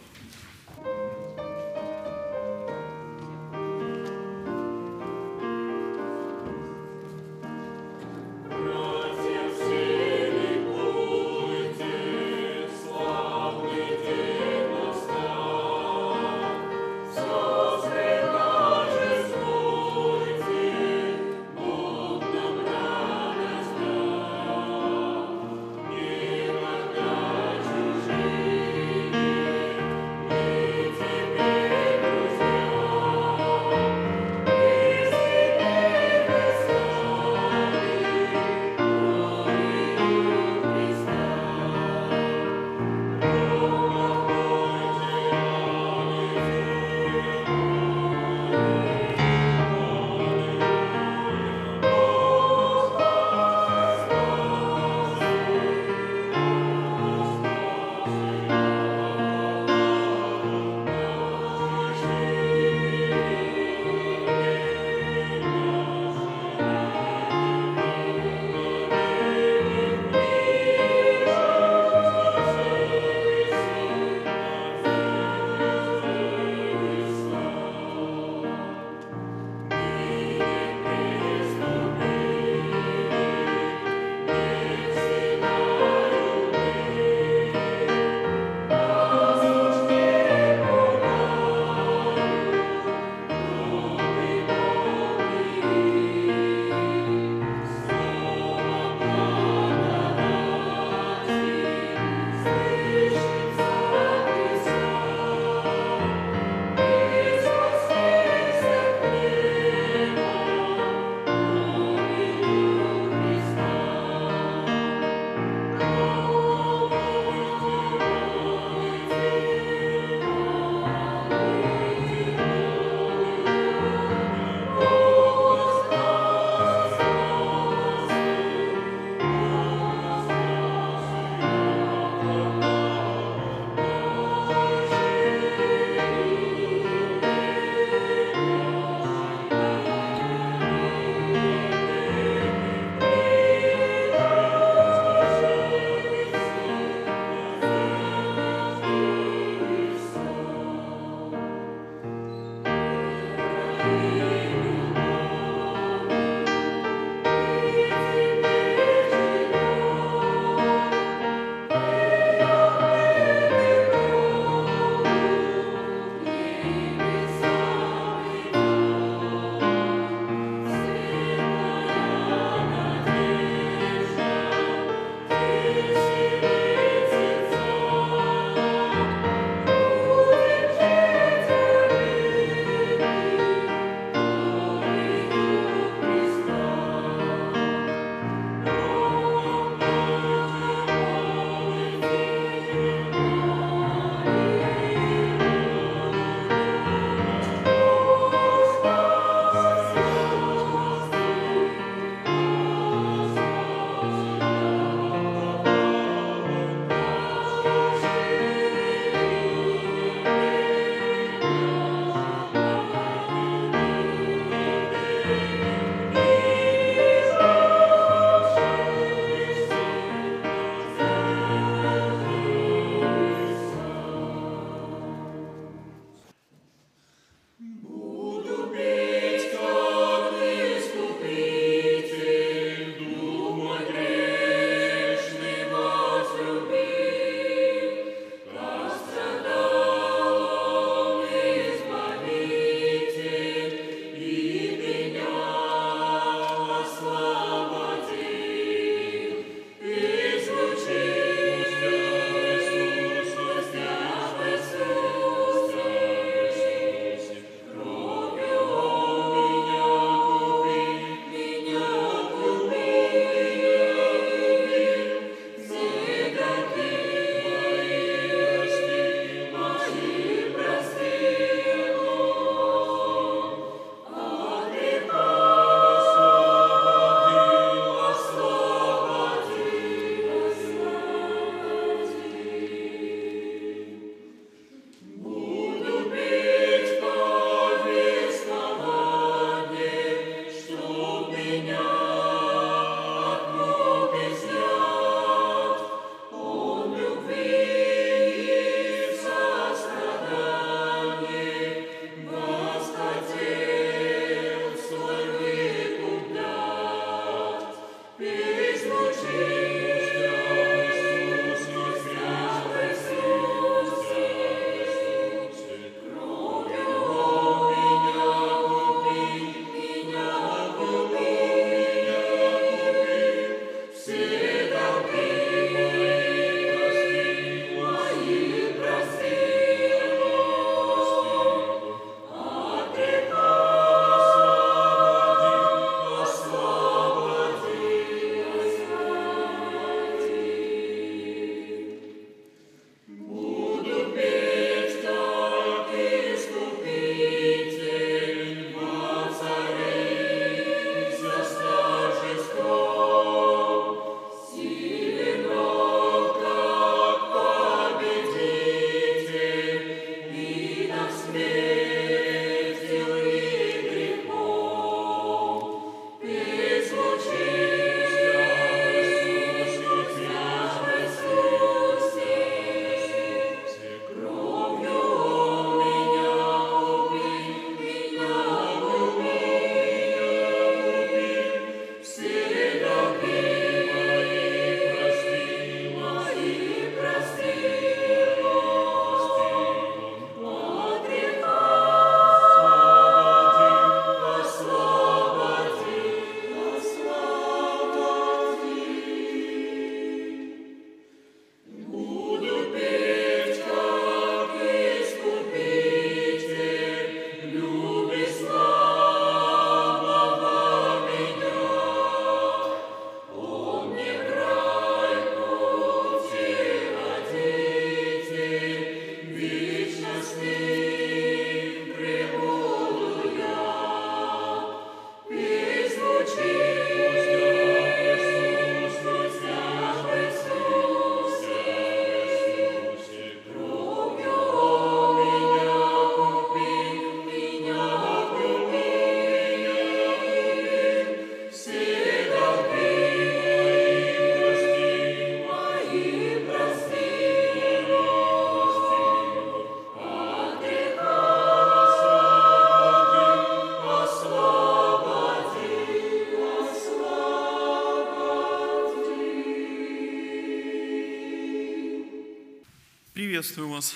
Приветствую вас,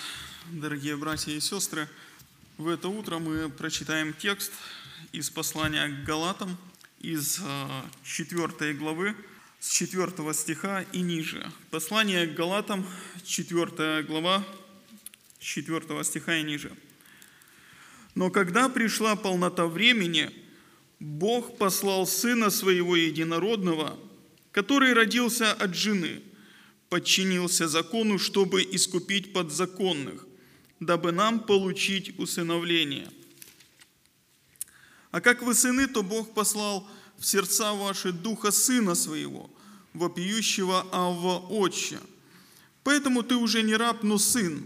дорогие братья и сестры. В это утро мы прочитаем текст из послания к Галатам, из 4 главы, с 4 стиха и ниже. Послание к Галатам, 4 глава, 4 стиха и ниже. «Но когда пришла полнота времени, Бог послал Сына Своего Единородного, который родился от жены, подчинился закону, чтобы искупить подзаконных, дабы нам получить усыновление. А как вы сыны, то Бог послал в сердца ваши Духа Сына Своего, вопиющего Авва Отче. Поэтому ты уже не раб, но сын,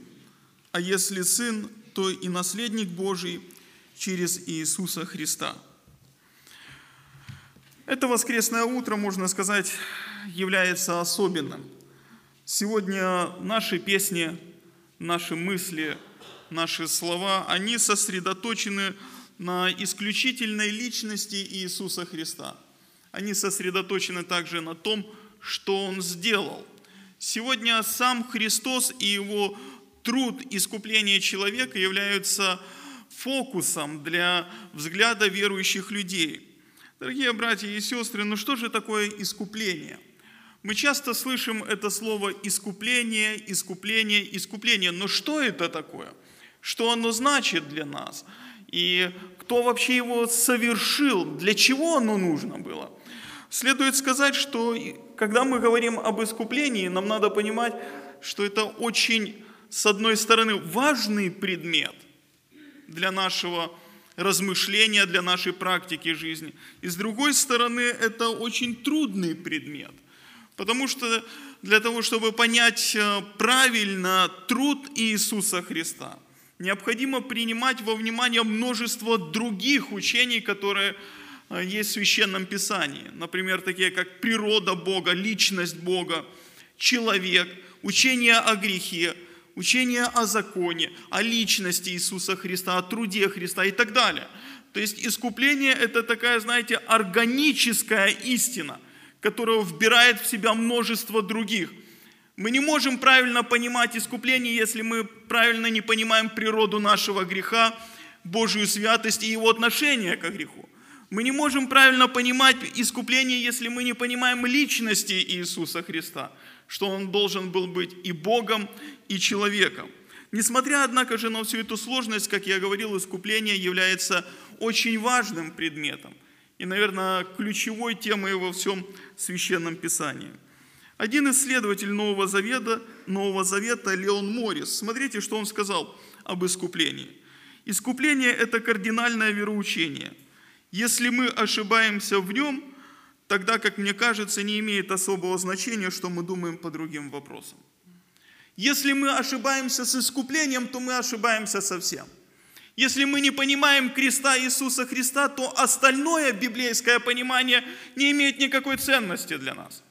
а если сын, то и наследник Божий через Иисуса Христа. Это воскресное утро, можно сказать, является особенным. Сегодня наши песни, наши мысли, наши слова, они сосредоточены на исключительной личности Иисуса Христа. Они сосредоточены также на том, что Он сделал. Сегодня сам Христос и Его труд искупления человека являются фокусом для взгляда верующих людей – Дорогие братья и сестры, ну что же такое искупление? Мы часто слышим это слово искупление, искупление, искупление. Но что это такое? Что оно значит для нас? И кто вообще его совершил? Для чего оно нужно было? Следует сказать, что когда мы говорим об искуплении, нам надо понимать, что это очень, с одной стороны, важный предмет для нашего размышления для нашей практики жизни. И с другой стороны, это очень трудный предмет, потому что для того, чтобы понять э, правильно труд Иисуса Христа, необходимо принимать во внимание множество других учений, которые э, есть в Священном Писании. Например, такие как природа Бога, личность Бога, человек, учение о грехе, учение о законе, о личности Иисуса Христа, о труде Христа и так далее. То есть искупление – это такая, знаете, органическая истина, которая вбирает в себя множество других. Мы не можем правильно понимать искупление, если мы правильно не понимаем природу нашего греха, Божию святость и его отношение к греху. Мы не можем правильно понимать искупление, если мы не понимаем личности Иисуса Христа – что он должен был быть и Богом, и человеком. Несмотря, однако же, на всю эту сложность, как я говорил, искупление является очень важным предметом и, наверное, ключевой темой во всем Священном Писании. Один исследователь Нового Завета, Нового Завета Леон Моррис, смотрите, что он сказал об искуплении. Искупление – это кардинальное вероучение. Если мы ошибаемся в нем – тогда, как мне кажется, не имеет особого значения, что мы думаем по другим вопросам. Если мы ошибаемся с искуплением, то мы ошибаемся совсем. Если мы не понимаем креста Иисуса Христа, то остальное библейское понимание не имеет никакой ценности для нас.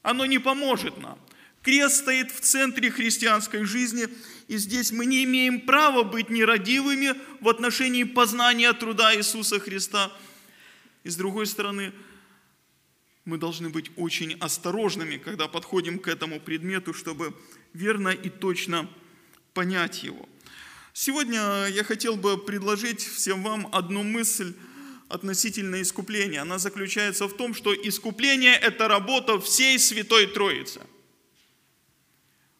Оно не поможет нам. Крест стоит в центре христианской жизни, и здесь мы не имеем права быть нерадивыми в отношении познания труда Иисуса Христа. И с другой стороны, мы должны быть очень осторожными, когда подходим к этому предмету, чтобы верно и точно понять его. Сегодня я хотел бы предложить всем вам одну мысль относительно искупления. Она заключается в том, что искупление – это работа всей Святой Троицы.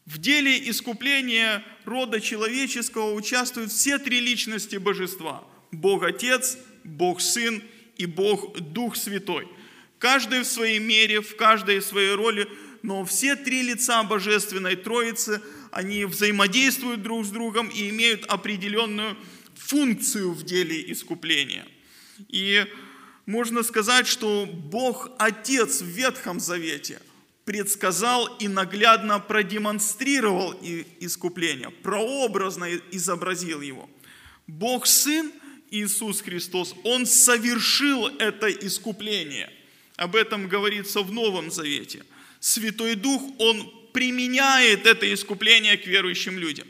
В деле искупления рода человеческого участвуют все три личности Божества – Бог Отец, Бог Сын и Бог Дух Святой – каждый в своей мере, в каждой своей роли, но все три лица Божественной Троицы, они взаимодействуют друг с другом и имеют определенную функцию в деле искупления. И можно сказать, что Бог Отец в Ветхом Завете предсказал и наглядно продемонстрировал искупление, прообразно изобразил его. Бог Сын Иисус Христос, Он совершил это искупление – об этом говорится в Новом Завете. Святой Дух, Он применяет это искупление к верующим людям.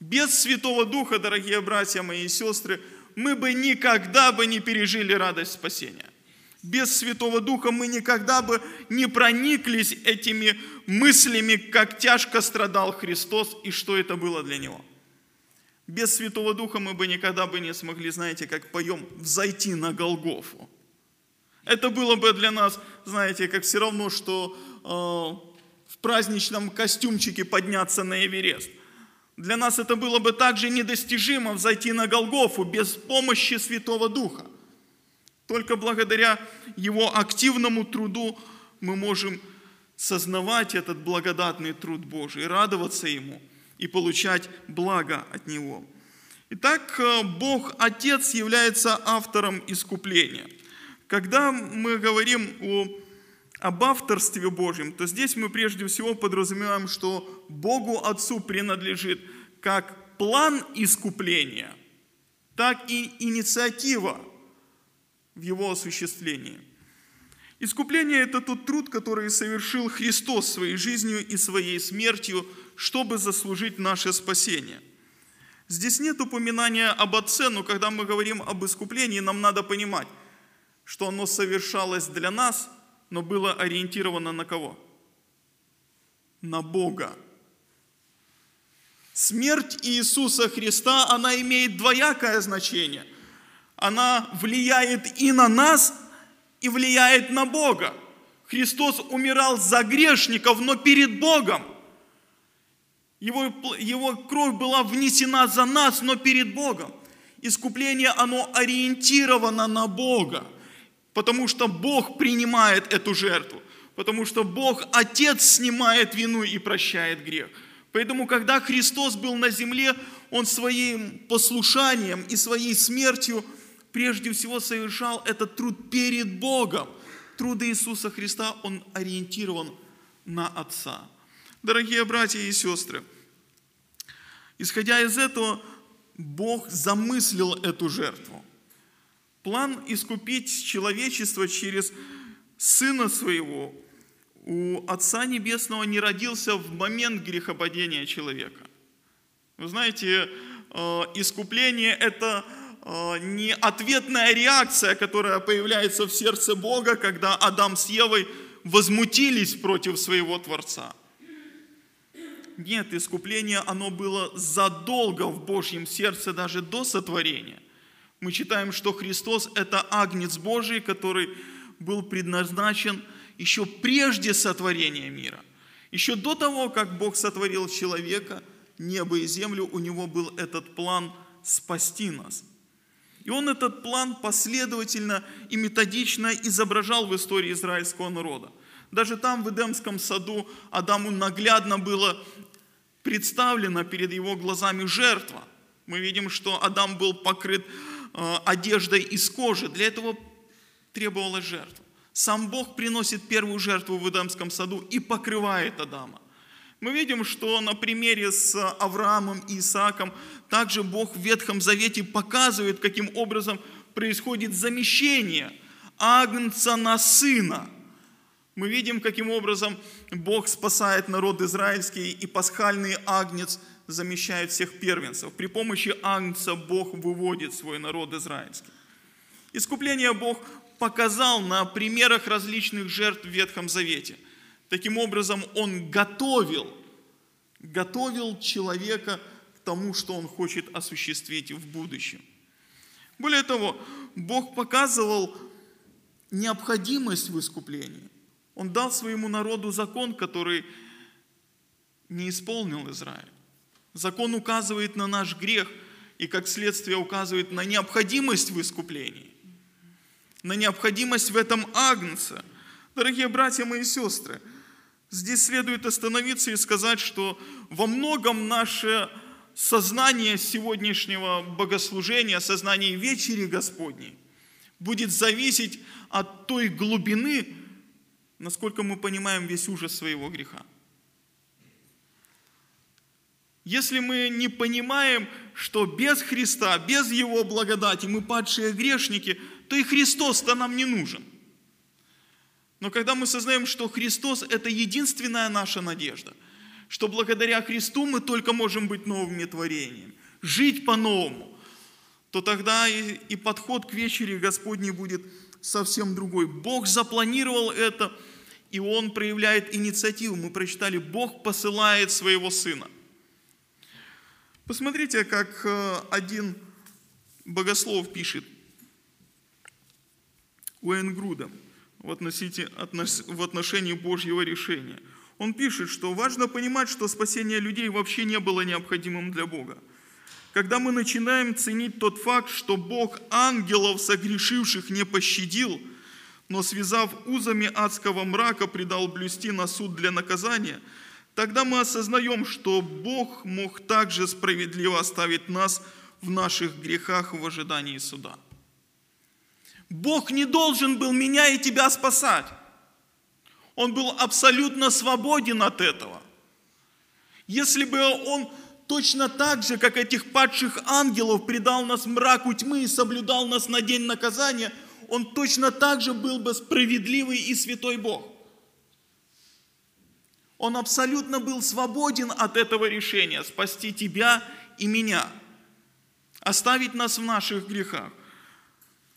Без Святого Духа, дорогие братья мои и сестры, мы бы никогда бы не пережили радость спасения. Без Святого Духа мы никогда бы не прониклись этими мыслями, как тяжко страдал Христос и что это было для Него. Без Святого Духа мы бы никогда бы не смогли, знаете, как поем, взойти на Голгофу. Это было бы для нас, знаете, как все равно, что э, в праздничном костюмчике подняться на Эверест. Для нас это было бы также недостижимо взойти на Голгофу без помощи Святого Духа. Только благодаря Его активному труду мы можем сознавать этот благодатный труд Божий, радоваться Ему и получать благо от Него. Итак, э, Бог Отец является автором искупления. Когда мы говорим о, об авторстве Божьем, то здесь мы прежде всего подразумеваем, что Богу Отцу принадлежит как план искупления, так и инициатива в его осуществлении. Искупление – это тот труд, который совершил Христос своей жизнью и своей смертью, чтобы заслужить наше спасение. Здесь нет упоминания об Отце, но когда мы говорим об искуплении, нам надо понимать, что оно совершалось для нас, но было ориентировано на кого? На Бога. Смерть Иисуса Христа, она имеет двоякое значение – она влияет и на нас, и влияет на Бога. Христос умирал за грешников, но перед Богом. Его, его кровь была внесена за нас, но перед Богом. Искупление, оно ориентировано на Бога, потому что Бог принимает эту жертву, потому что Бог, Отец, снимает вину и прощает грех. Поэтому, когда Христос был на земле, Он своим послушанием и своей смертью – прежде всего совершал этот труд перед Богом. Труд Иисуса Христа, он ориентирован на Отца. Дорогие братья и сестры, исходя из этого, Бог замыслил эту жертву. План искупить человечество через Сына Своего у Отца Небесного не родился в момент грехопадения человека. Вы знаете, э, искупление – это Э, не ответная реакция, которая появляется в сердце Бога, когда Адам с Евой возмутились против своего Творца. Нет, искупление, оно было задолго в Божьем сердце, даже до сотворения. Мы читаем, что Христос – это Агнец Божий, который был предназначен еще прежде сотворения мира. Еще до того, как Бог сотворил человека, небо и землю, у него был этот план спасти нас – и он этот план последовательно и методично изображал в истории израильского народа. Даже там, в Эдемском саду, Адаму наглядно было представлена перед его глазами жертва. Мы видим, что Адам был покрыт одеждой из кожи. Для этого требовалась жертва. Сам Бог приносит первую жертву в Эдемском саду и покрывает Адама. Мы видим, что на примере с Авраамом и Исааком также Бог в Ветхом Завете показывает, каким образом происходит замещение агнца на сына. Мы видим, каким образом Бог спасает народ израильский, и пасхальный агнец замещает всех первенцев. При помощи агнца Бог выводит свой народ израильский. Искупление Бог показал на примерах различных жертв в Ветхом Завете – Таким образом, он готовил, готовил человека к тому, что он хочет осуществить в будущем. Более того, Бог показывал необходимость в искуплении. Он дал своему народу закон, который не исполнил Израиль. Закон указывает на наш грех и, как следствие, указывает на необходимость в искуплении, на необходимость в этом агнце. Дорогие братья мои сестры, Здесь следует остановиться и сказать, что во многом наше сознание сегодняшнего богослужения, сознание вечери Господней будет зависеть от той глубины, насколько мы понимаем весь ужас своего греха. Если мы не понимаем, что без Христа, без Его благодати мы падшие грешники, то и Христос-то нам не нужен – но когда мы сознаем, что Христос – это единственная наша надежда, что благодаря Христу мы только можем быть новыми творениями, жить по-новому, то тогда и, и подход к вечере Господней будет совсем другой. Бог запланировал это, и Он проявляет инициативу. Мы прочитали, Бог посылает своего Сына. Посмотрите, как э, один богослов пишет, Уэйн относ- в отношении Божьего решения. Он пишет, что важно понимать, что спасение людей вообще не было необходимым для Бога. Когда мы начинаем ценить тот факт, что Бог ангелов, согрешивших, не пощадил, но связав узами адского мрака, предал блюсти на суд для наказания, тогда мы осознаем, что Бог мог также справедливо оставить нас в наших грехах в ожидании суда. Бог не должен был меня и тебя спасать. Он был абсолютно свободен от этого. Если бы Он точно так же, как этих падших ангелов, предал нас мраку тьмы и соблюдал нас на день наказания, Он точно так же был бы справедливый и святой Бог. Он абсолютно был свободен от этого решения спасти тебя и меня, оставить нас в наших грехах.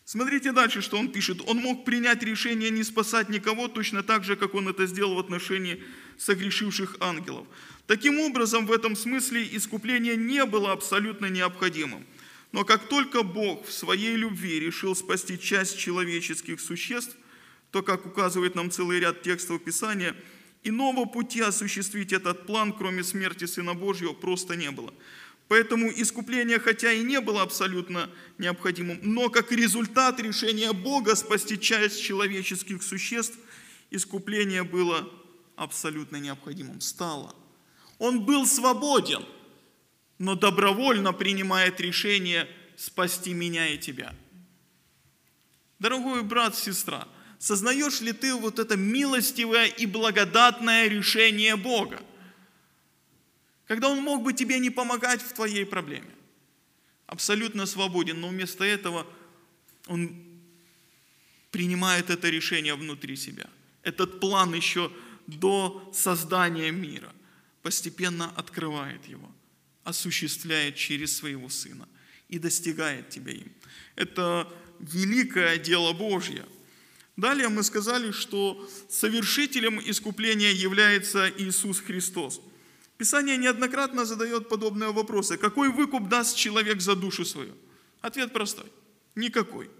Смотрите дальше, что он пишет. Он мог принять решение не спасать никого, точно так же, как он это сделал в отношении согрешивших ангелов. Таким образом, в этом смысле искупление не было абсолютно необходимым. Но как только Бог в своей любви решил спасти часть человеческих существ, то, как указывает нам целый ряд текстов Писания, иного пути осуществить этот план, кроме смерти Сына Божьего, просто не было. Поэтому искупление, хотя и не было абсолютно необходимым, но как результат решения Бога спасти часть человеческих существ, искупление было абсолютно необходимым, стало. Он был свободен, но добровольно принимает решение спасти меня и тебя. Дорогой брат, сестра, сознаешь ли ты вот это милостивое и благодатное решение Бога? Когда Он мог бы тебе не помогать в твоей проблеме. Абсолютно свободен, но вместо этого Он принимает это решение внутри себя. Этот план еще до создания мира постепенно открывает его, осуществляет через своего Сына и достигает тебя им. Это великое дело Божье. Далее мы сказали, что совершителем искупления является Иисус Христос. Писание неоднократно задает подобные вопросы. Какой выкуп даст человек за душу свою? Ответ простой. Никакой.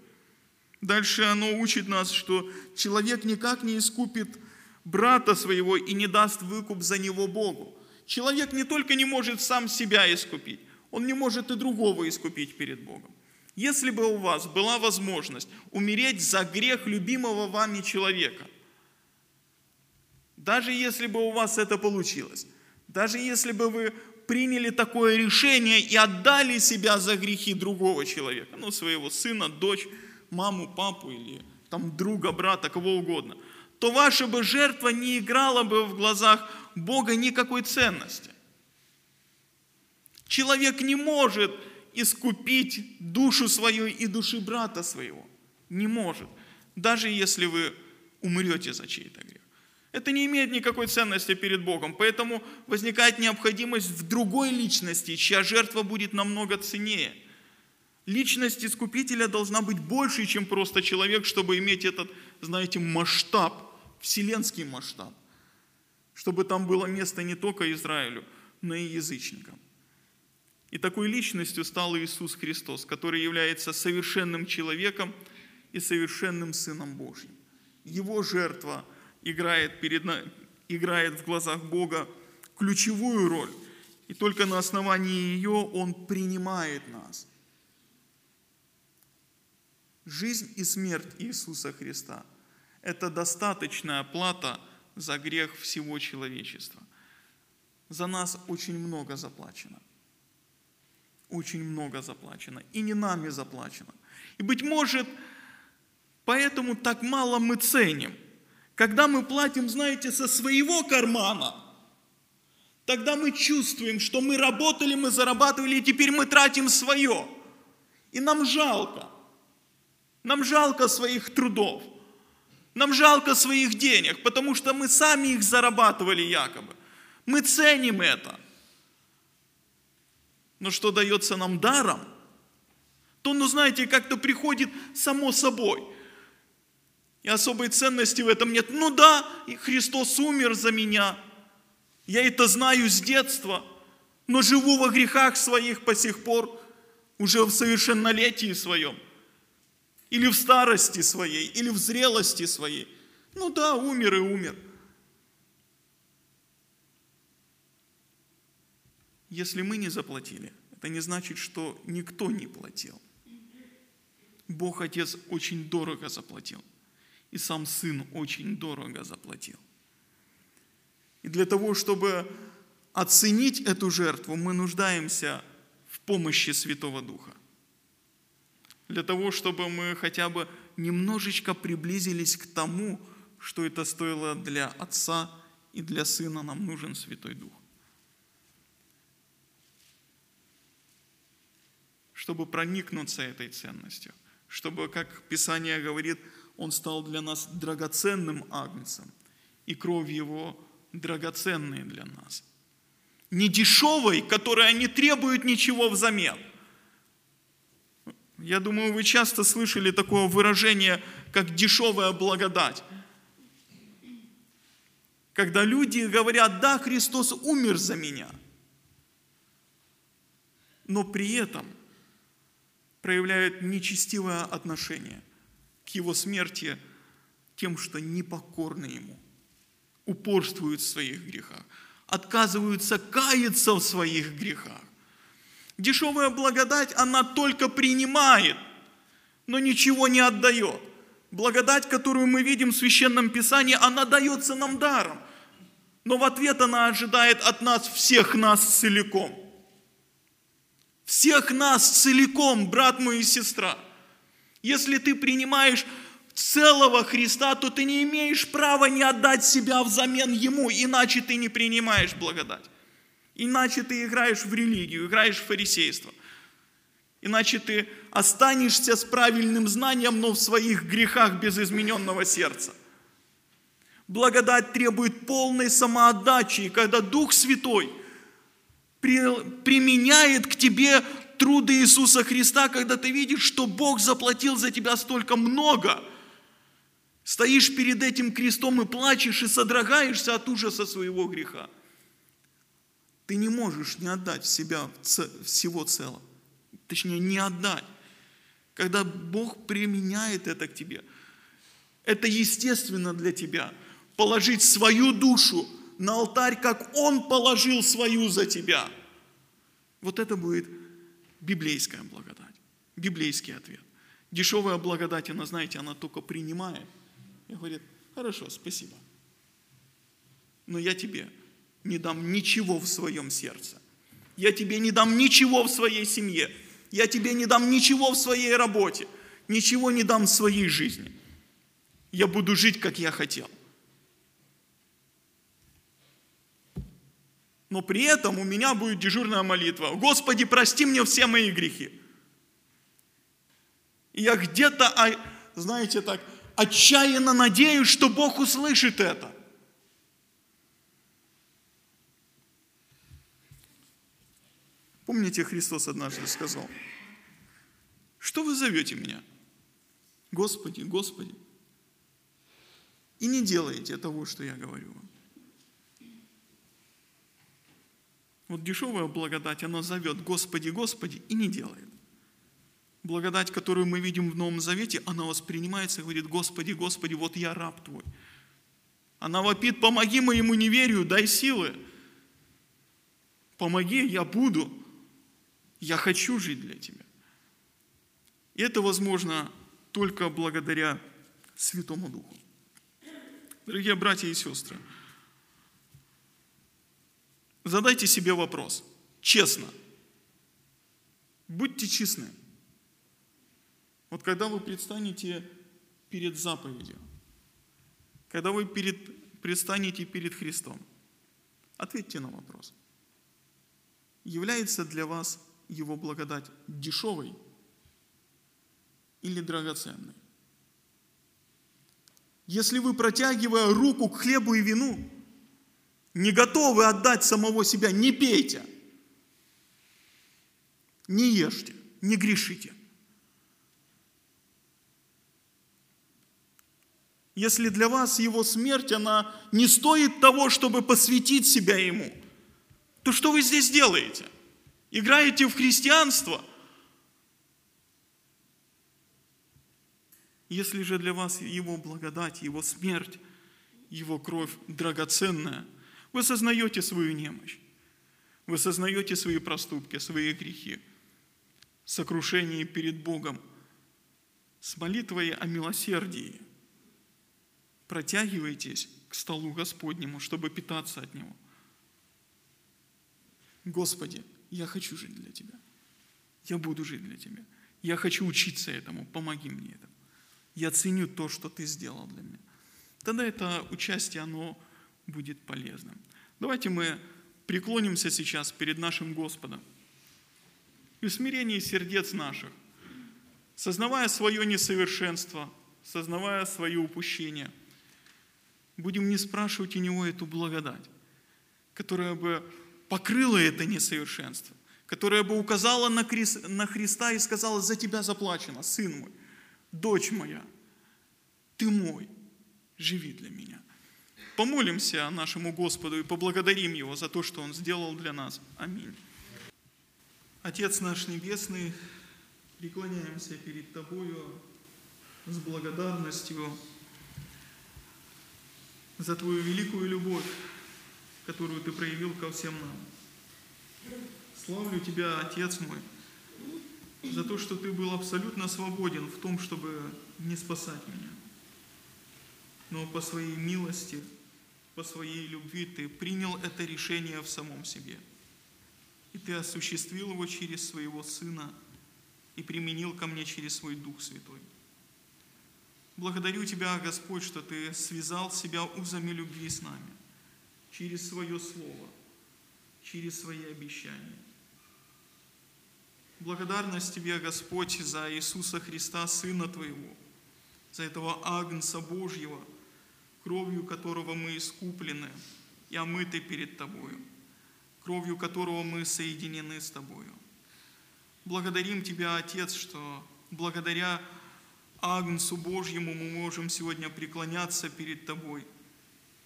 Дальше оно учит нас, что человек никак не искупит брата своего и не даст выкуп за него Богу. Человек не только не может сам себя искупить, он не может и другого искупить перед Богом. Если бы у вас была возможность умереть за грех любимого вами человека, даже если бы у вас это получилось, даже если бы вы приняли такое решение и отдали себя за грехи другого человека, ну, своего сына, дочь, маму, папу или там друга, брата, кого угодно, то ваша бы жертва не играла бы в глазах Бога никакой ценности. Человек не может искупить душу свою и души брата своего. Не может. Даже если вы умрете за чей-то грех. Это не имеет никакой ценности перед Богом. Поэтому возникает необходимость в другой личности, чья жертва будет намного ценнее. Личность искупителя должна быть больше, чем просто человек, чтобы иметь этот, знаете, масштаб, вселенский масштаб. Чтобы там было место не только Израилю, но и язычникам. И такой личностью стал Иисус Христос, который является совершенным человеком и совершенным Сыном Божьим. Его жертва играет, перед, играет в глазах Бога ключевую роль. И только на основании ее Он принимает нас. Жизнь и смерть Иисуса Христа – это достаточная плата за грех всего человечества. За нас очень много заплачено – очень много заплачено. И не нами заплачено. И, быть может, поэтому так мало мы ценим. Когда мы платим, знаете, со своего кармана, тогда мы чувствуем, что мы работали, мы зарабатывали, и теперь мы тратим свое. И нам жалко. Нам жалко своих трудов. Нам жалко своих денег, потому что мы сами их зарабатывали якобы. Мы ценим это но что дается нам даром, то, ну знаете, как-то приходит само собой. И особой ценности в этом нет. Ну да, Христос умер за меня. Я это знаю с детства, но живу во грехах своих по сих пор, уже в совершеннолетии своем, или в старости своей, или в зрелости своей. Ну да, умер и умер. Если мы не заплатили, это не значит, что никто не платил. Бог Отец очень дорого заплатил. И сам Сын очень дорого заплатил. И для того, чтобы оценить эту жертву, мы нуждаемся в помощи Святого Духа. Для того, чтобы мы хотя бы немножечко приблизились к тому, что это стоило для Отца и для Сына, нам нужен Святой Дух. Чтобы проникнуться этой ценностью, чтобы, как Писание говорит, Он стал для нас драгоценным агнцем, и кровь Его драгоценная для нас. Не дешевой, которая не требует ничего взамен. Я думаю, вы часто слышали такое выражение, как дешевая благодать. Когда люди говорят, да, Христос умер за меня, но при этом проявляют нечестивое отношение к Его смерти тем, что непокорны Ему, упорствуют в своих грехах, отказываются каяться в своих грехах. Дешевая благодать, она только принимает, но ничего не отдает. Благодать, которую мы видим в Священном Писании, она дается нам даром. Но в ответ она ожидает от нас, всех нас целиком. Всех нас целиком, брат мой и сестра. Если ты принимаешь целого Христа, то ты не имеешь права не отдать себя взамен Ему, иначе ты не принимаешь благодать. Иначе ты играешь в религию, играешь в фарисейство. Иначе ты останешься с правильным знанием, но в своих грехах без измененного сердца. Благодать требует полной самоотдачи, и когда Дух Святой применяет к тебе труды Иисуса Христа, когда ты видишь, что Бог заплатил за тебя столько много, стоишь перед этим крестом и плачешь, и содрогаешься от ужаса своего греха. Ты не можешь не отдать себя всего целого. Точнее, не отдать. Когда Бог применяет это к тебе, это естественно для тебя. Положить свою душу на алтарь, как Он положил свою за тебя. Вот это будет библейская благодать, библейский ответ. Дешевая благодать, она, знаете, она только принимает и говорит, хорошо, спасибо. Но я тебе не дам ничего в своем сердце. Я тебе не дам ничего в своей семье. Я тебе не дам ничего в своей работе. Ничего не дам в своей жизни. Я буду жить, как я хотел. Но при этом у меня будет дежурная молитва. Господи, прости мне все мои грехи. И я где-то, а, знаете так, отчаянно надеюсь, что Бог услышит это. Помните, Христос однажды сказал, что вы зовете меня? Господи, Господи. И не делаете того, что я говорю вам. Вот дешевая благодать, она зовет Господи, Господи и не делает. Благодать, которую мы видим в Новом Завете, она воспринимается и говорит, Господи, Господи, вот я раб Твой. Она вопит, помоги моему неверию, дай силы. Помоги, я буду. Я хочу жить для Тебя. И это возможно только благодаря Святому Духу. Дорогие братья и сестры, задайте себе вопрос, честно. Будьте честны. Вот когда вы предстанете перед заповедью, когда вы перед, предстанете перед Христом, ответьте на вопрос. Является для вас Его благодать дешевой или драгоценной? Если вы, протягивая руку к хлебу и вину, не готовы отдать самого себя, не пейте, не ешьте, не грешите. Если для вас Его смерть, она не стоит того, чтобы посвятить себя Ему, то что вы здесь делаете? Играете в христианство? Если же для вас Его благодать, Его смерть, Его кровь драгоценная, вы сознаете свою немощь, вы сознаете свои проступки, свои грехи, сокрушение перед Богом, с молитвой о милосердии протягивайтесь к столу Господнему, чтобы питаться от Него. Господи, я хочу жить для Тебя. Я буду жить для Тебя. Я хочу учиться этому. Помоги мне этому. Я ценю то, что Ты сделал для меня. Тогда это участие, оно будет полезным. Давайте мы преклонимся сейчас перед нашим Господом и в смирении сердец наших, сознавая свое несовершенство, сознавая свое упущение, будем не спрашивать у Него эту благодать, которая бы покрыла это несовершенство, которая бы указала на, Христ, на Христа и сказала, за тебя заплачено, сын мой, дочь моя, ты мой, живи для меня. Помолимся нашему Господу и поблагодарим Его за то, что Он сделал для нас. Аминь. Отец наш Небесный, преклоняемся перед Тобою с благодарностью за Твою великую любовь, которую Ты проявил ко всем нам. Славлю Тебя, Отец мой, за то, что Ты был абсолютно свободен в том, чтобы не спасать меня. Но по своей милости, по своей любви Ты принял это решение в самом себе. И Ты осуществил его через Своего Сына и применил ко мне через Свой Дух Святой. Благодарю Тебя, Господь, что Ты связал себя узами любви с нами через Свое Слово, через Свои обещания. Благодарность Тебе, Господь, за Иисуса Христа, Сына Твоего, за этого Агнца Божьего, кровью которого мы искуплены и омыты перед Тобою, кровью которого мы соединены с Тобою. Благодарим Тебя, Отец, что благодаря Агнцу Божьему мы можем сегодня преклоняться перед Тобой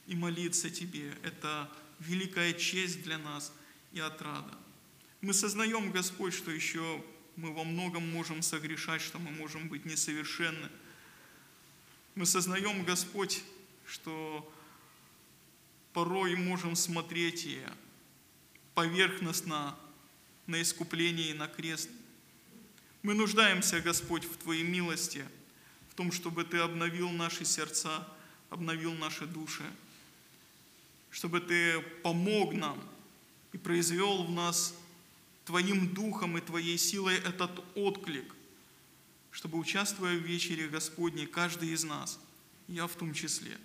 и молиться Тебе. Это великая честь для нас и отрада. Мы сознаем, Господь, что еще мы во многом можем согрешать, что мы можем быть несовершенны. Мы сознаем, Господь, что порой можем смотреть и поверхностно на искупление и на крест. Мы нуждаемся, Господь, в Твоей милости, в том, чтобы Ты обновил наши сердца, обновил наши души, чтобы Ты помог нам и произвел в нас Твоим духом и Твоей силой этот отклик, чтобы, участвуя в вечере Господней, каждый из нас, я в том числе,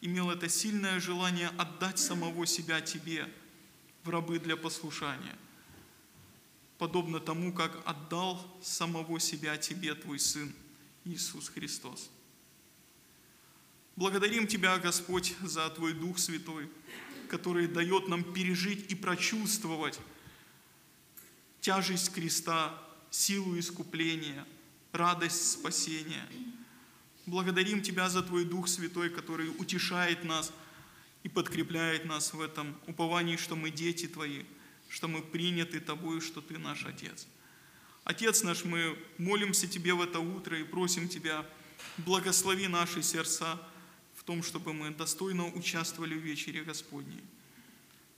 имел это сильное желание отдать самого себя Тебе в рабы для послушания, подобно тому, как отдал самого себя Тебе Твой Сын Иисус Христос. Благодарим Тебя, Господь, за Твой Дух Святой, который дает нам пережить и прочувствовать тяжесть креста, силу искупления, радость спасения. Благодарим Тебя за Твой Дух Святой, который утешает нас и подкрепляет нас в этом уповании, что мы дети Твои, что мы приняты Тобою, что Ты наш Отец. Отец наш, мы молимся Тебе в это утро и просим Тебя, благослови наши сердца в том, чтобы мы достойно участвовали в вечере Господней.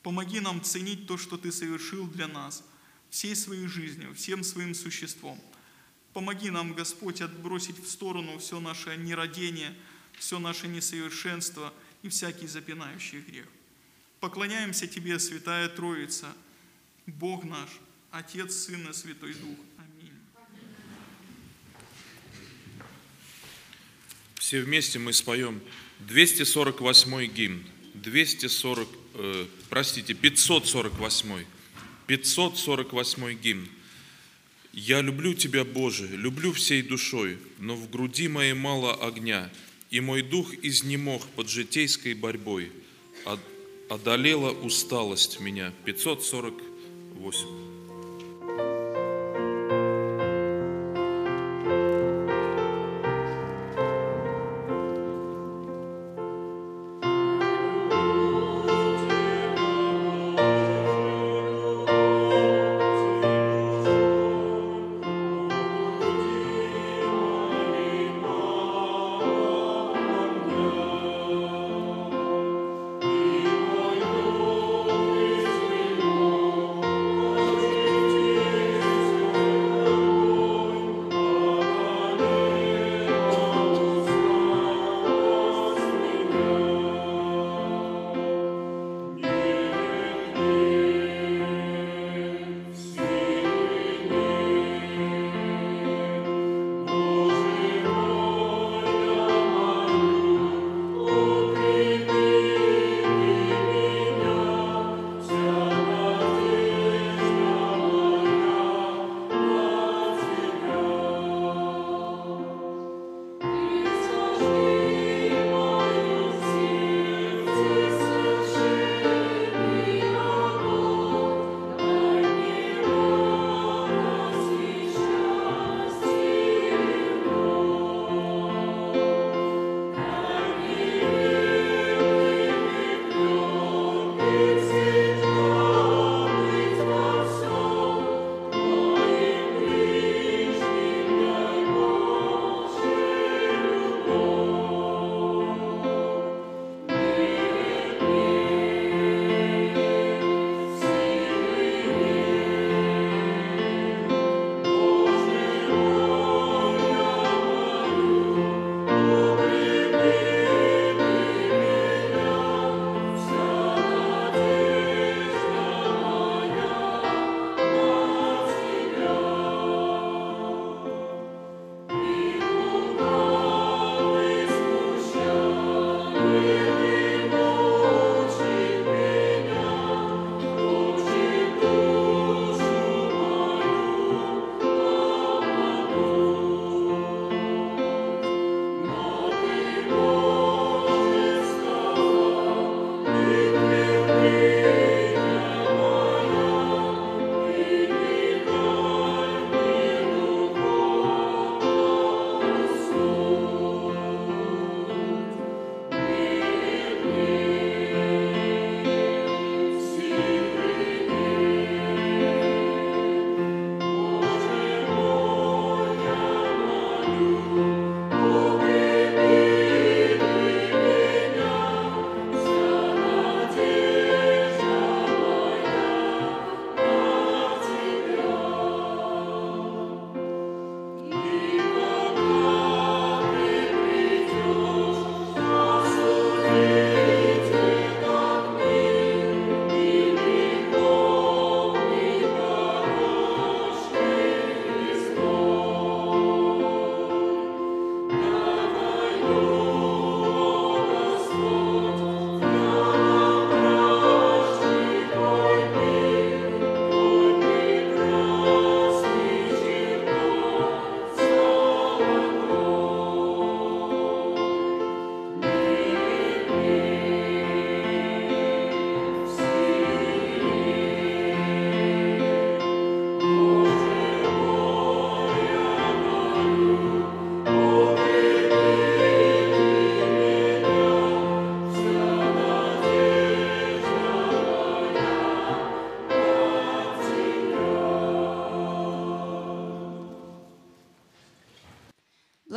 Помоги нам ценить то, что Ты совершил для нас – всей своей жизнью, всем своим существом. Помоги нам, Господь, отбросить в сторону все наше нерадение, все наше несовершенство и всякий запинающий грех. Поклоняемся Тебе, Святая Троица, Бог наш, Отец, Сын и Святой Дух. Аминь. Все вместе мы споем 248 гимн, 240, э, простите, 548. 548 гимн. «Я люблю Тебя, Боже, люблю всей душой, но в груди моей мало огня, и мой дух изнемог под житейской борьбой. Одолела усталость меня». 548.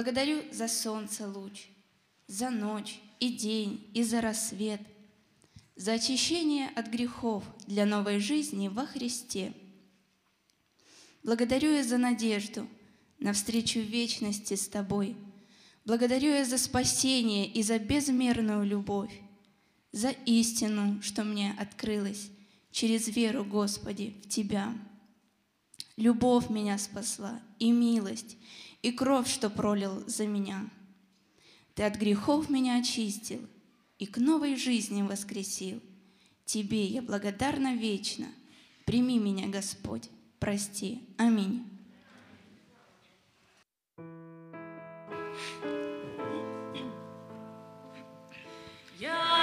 Благодарю за солнце луч, за ночь и день и за рассвет, за очищение от грехов для новой жизни во Христе. Благодарю я за надежду на встречу вечности с Тобой. Благодарю я за спасение и за безмерную любовь, за истину, что мне открылась через веру, Господи, в Тебя. Любовь меня спасла, и милость, и кровь, что пролил за меня. Ты от грехов меня очистил и к новой жизни воскресил. Тебе я благодарна вечно. Прими меня, Господь, прости. Аминь. Я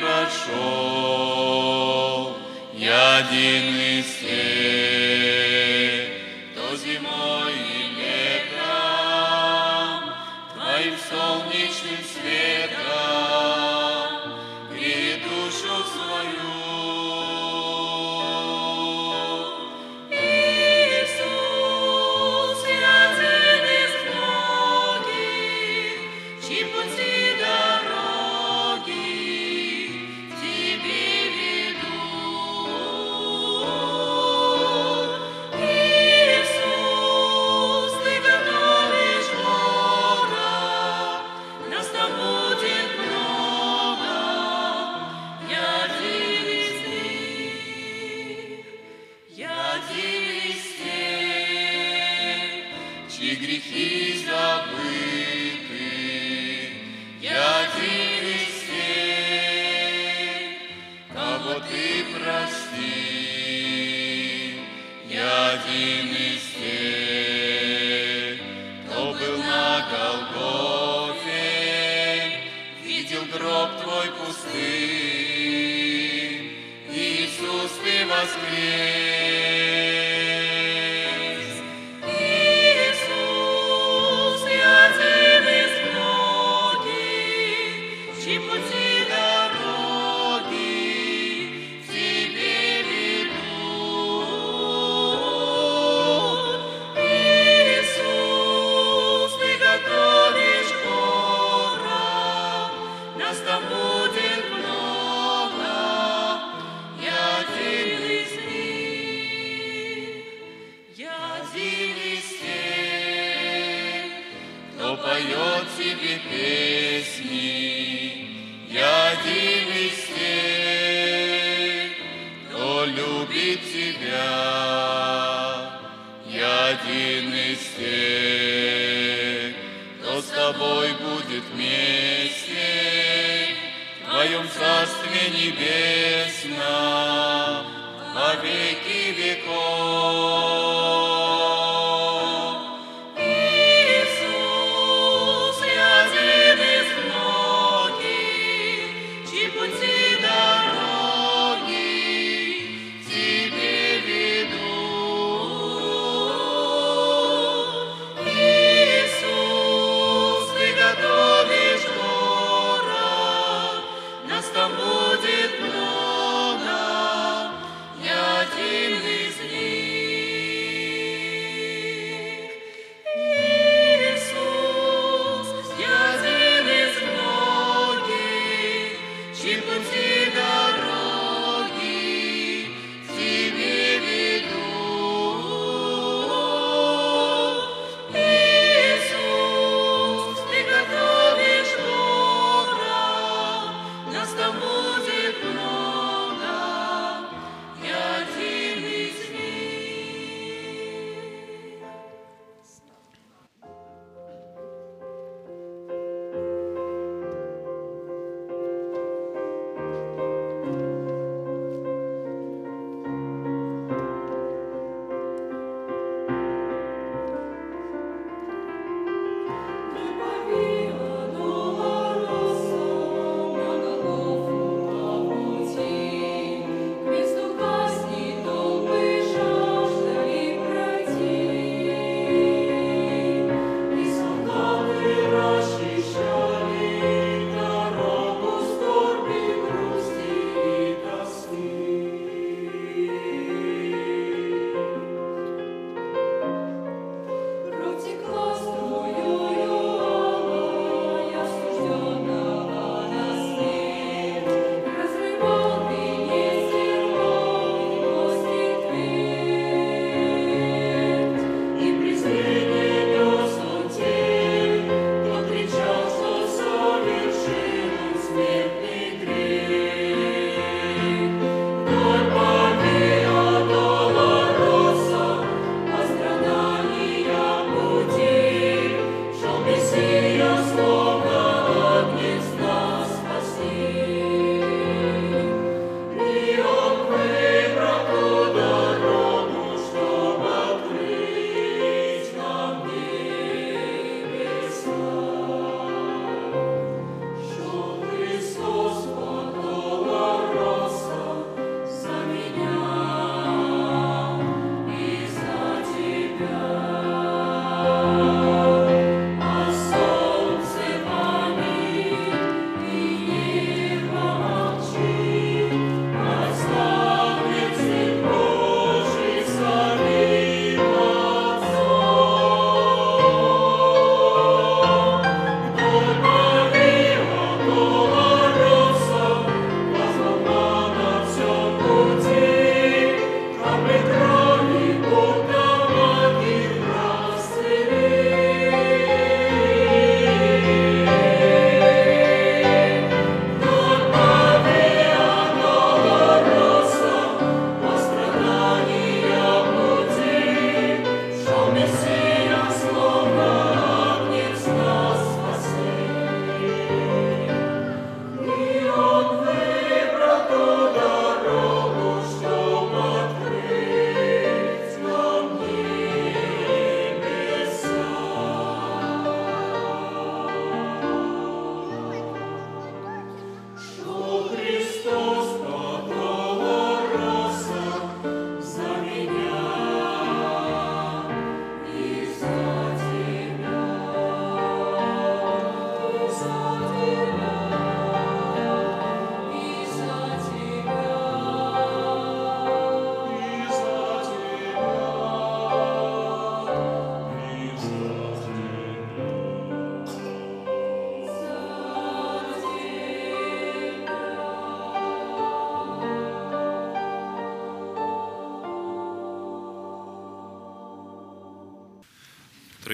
прошел. Я один из тех,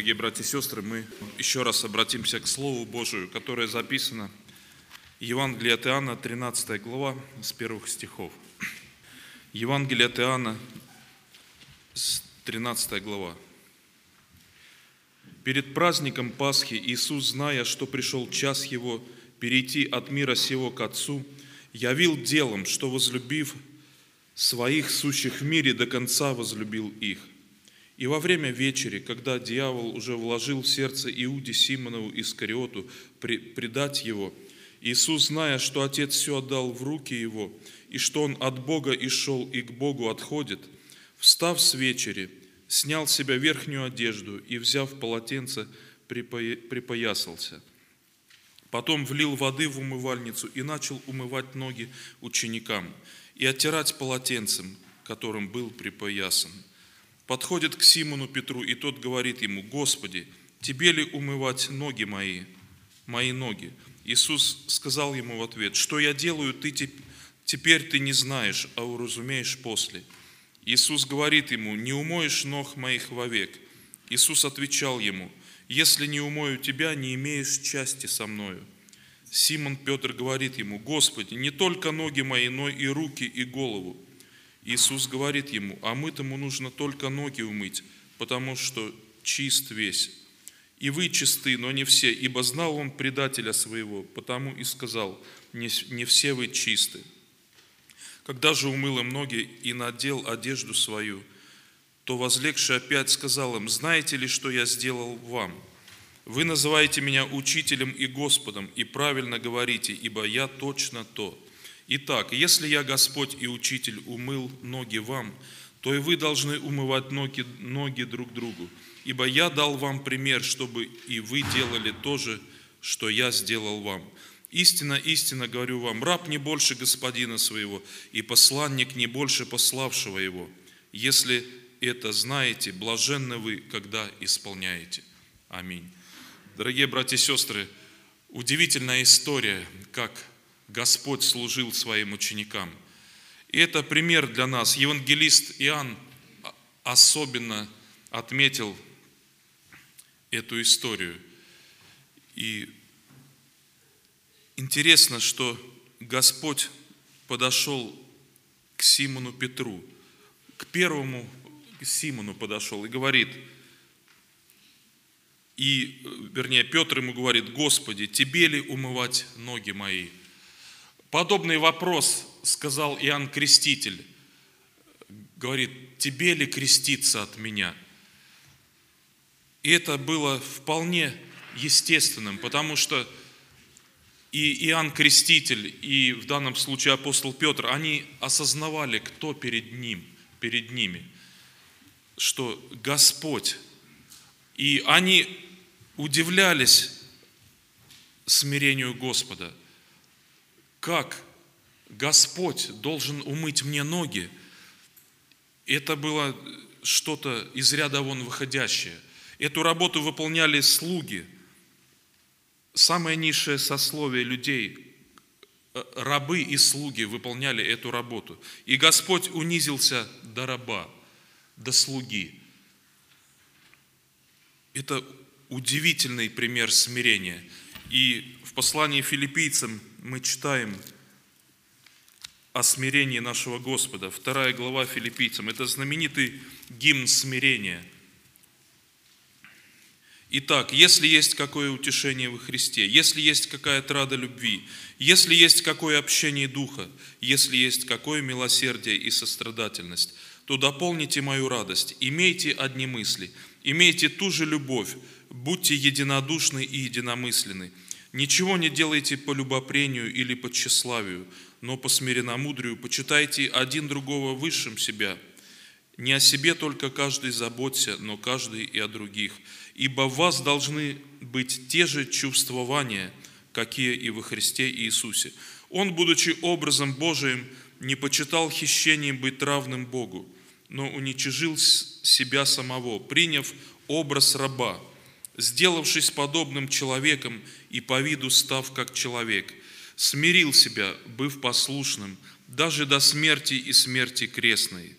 Дорогие братья и сестры, мы еще раз обратимся к Слову Божию, которое записано Евангелие от Иоанна, 13 глава, с первых стихов. Евангелие от Иоанна, с 13 глава. Перед праздником Пасхи Иисус, зная, что пришел час Его перейти от мира сего к Отцу, явил делом, что, возлюбив своих сущих в мире, до конца возлюбил их. И во время вечери, когда дьявол уже вложил в сердце Иуде Симонову Искариоту предать его, Иисус, зная, что Отец все отдал в руки его, и что он от Бога и шел, и к Богу отходит, встав с вечери, снял с себя верхнюю одежду и, взяв полотенце, припоя- припоясался. Потом влил воды в умывальницу и начал умывать ноги ученикам и оттирать полотенцем, которым был припоясан. Подходит к Симону Петру, и тот говорит ему, «Господи, тебе ли умывать ноги мои, мои ноги?» Иисус сказал ему в ответ, «Что я делаю, ты теп- теперь ты не знаешь, а уразумеешь после». Иисус говорит ему, «Не умоешь ног моих вовек». Иисус отвечал ему, «Если не умою тебя, не имеешь части со мною». Симон Петр говорит ему, «Господи, не только ноги мои, но и руки, и голову». Иисус говорит ему, а мытому нужно только ноги умыть, потому что чист весь. И вы чисты, но не все, ибо знал он предателя своего, потому и сказал, не, не все вы чисты. Когда же умыл им ноги и надел одежду свою, то возлегший опять сказал им, знаете ли, что я сделал вам? Вы называете меня учителем и Господом, и правильно говорите, ибо я точно то. Итак, если я Господь и Учитель умыл ноги вам, то и вы должны умывать ноги, ноги друг другу. Ибо я дал вам пример, чтобы и вы делали то же, что я сделал вам. Истинно, истинно говорю вам, раб не больше господина своего, и посланник не больше пославшего его. Если это знаете, блаженны вы, когда исполняете. Аминь. Дорогие братья и сестры, удивительная история, как Господь служил своим ученикам. И это пример для нас. Евангелист Иоанн особенно отметил эту историю. И интересно, что Господь подошел к Симону Петру, к первому Симону подошел и говорит, и, э, вернее, Петр ему говорит, Господи, тебе ли умывать ноги мои? Подобный вопрос сказал Иоанн Креститель. Говорит, тебе ли креститься от меня? И это было вполне естественным, потому что и Иоанн Креститель, и в данном случае апостол Петр, они осознавали, кто перед ним, перед ними, что Господь. И они удивлялись смирению Господа. Как Господь должен умыть мне ноги? Это было что-то из ряда вон выходящее. Эту работу выполняли слуги, самое низшее сословие людей, э, рабы и слуги выполняли эту работу. И Господь унизился до раба, до слуги. Это удивительный пример смирения. И в послании филиппийцам мы читаем о смирении нашего Господа. Вторая глава филиппийцам. Это знаменитый гимн смирения. Итак, если есть какое утешение во Христе, если есть какая трада любви, если есть какое общение Духа, если есть какое милосердие и сострадательность, то дополните мою радость, имейте одни мысли, имейте ту же любовь, будьте единодушны и единомысленны. Ничего не делайте по любопрению или по тщеславию, но по смиренномудрию почитайте один другого высшим себя. Не о себе только каждый заботься, но каждый и о других. Ибо в вас должны быть те же чувствования, какие и во Христе Иисусе. Он, будучи образом Божиим, не почитал хищением быть равным Богу, но уничижил себя самого, приняв образ раба, сделавшись подобным человеком и по виду став как человек, смирил себя, быв послушным, даже до смерти и смерти крестной.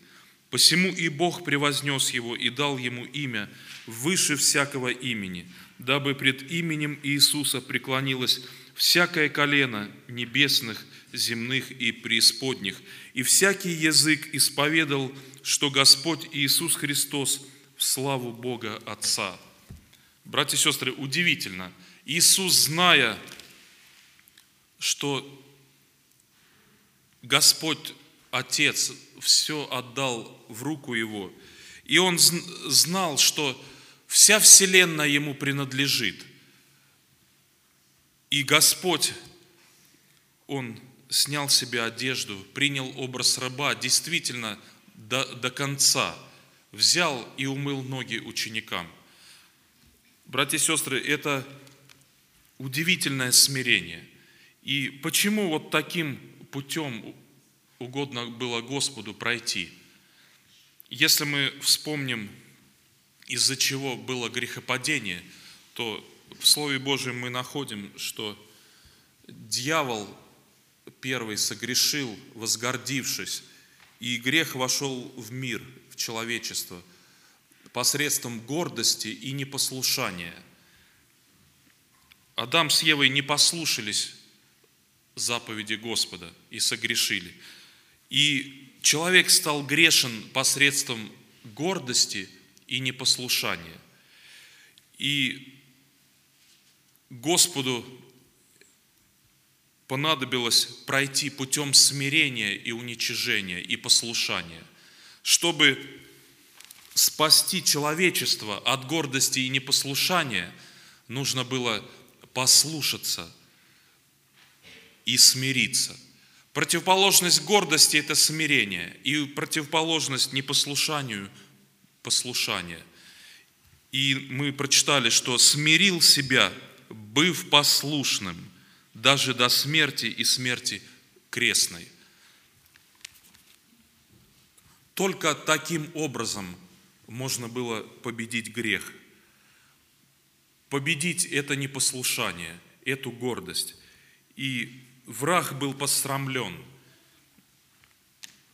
Посему и Бог превознес его и дал ему имя выше всякого имени, дабы пред именем Иисуса преклонилось всякое колено небесных, земных и преисподних, и всякий язык исповедал, что Господь Иисус Христос в славу Бога Отца. Братья и сестры, удивительно. Иисус, зная, что Господь Отец все отдал в руку Его, и Он зн- знал, что вся Вселенная Ему принадлежит. И Господь, Он снял себе одежду, принял образ раба, действительно до, до конца, взял и умыл ноги ученикам. Братья и сестры, это удивительное смирение. И почему вот таким путем угодно было Господу пройти? Если мы вспомним, из-за чего было грехопадение, то в Слове Божьем мы находим, что дьявол первый согрешил, возгордившись, и грех вошел в мир, в человечество посредством гордости и непослушания. Адам с Евой не послушались заповеди Господа и согрешили. И человек стал грешен посредством гордости и непослушания. И Господу понадобилось пройти путем смирения и уничижения и послушания, чтобы спасти человечество от гордости и непослушания, нужно было послушаться и смириться. Противоположность гордости – это смирение, и противоположность непослушанию – послушание. И мы прочитали, что смирил себя, быв послушным, даже до смерти и смерти крестной. Только таким образом можно было победить грех. Победить это непослушание, эту гордость. И враг был посрамлен.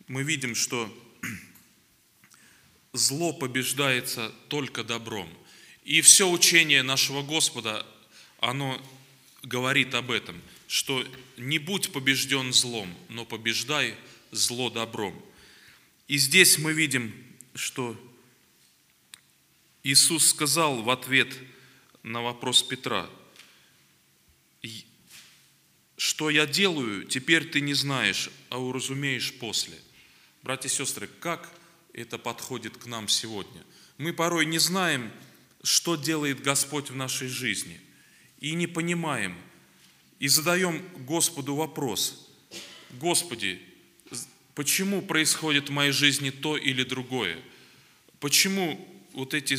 Мы видим, что зло побеждается только добром. И все учение нашего Господа, оно говорит об этом, что не будь побежден злом, но побеждай зло добром. И здесь мы видим, что Иисус сказал в ответ на вопрос Петра, что я делаю, теперь ты не знаешь, а уразумеешь после. Братья и сестры, как это подходит к нам сегодня? Мы порой не знаем, что делает Господь в нашей жизни, и не понимаем, и задаем Господу вопрос, Господи, почему происходит в моей жизни то или другое? Почему вот эти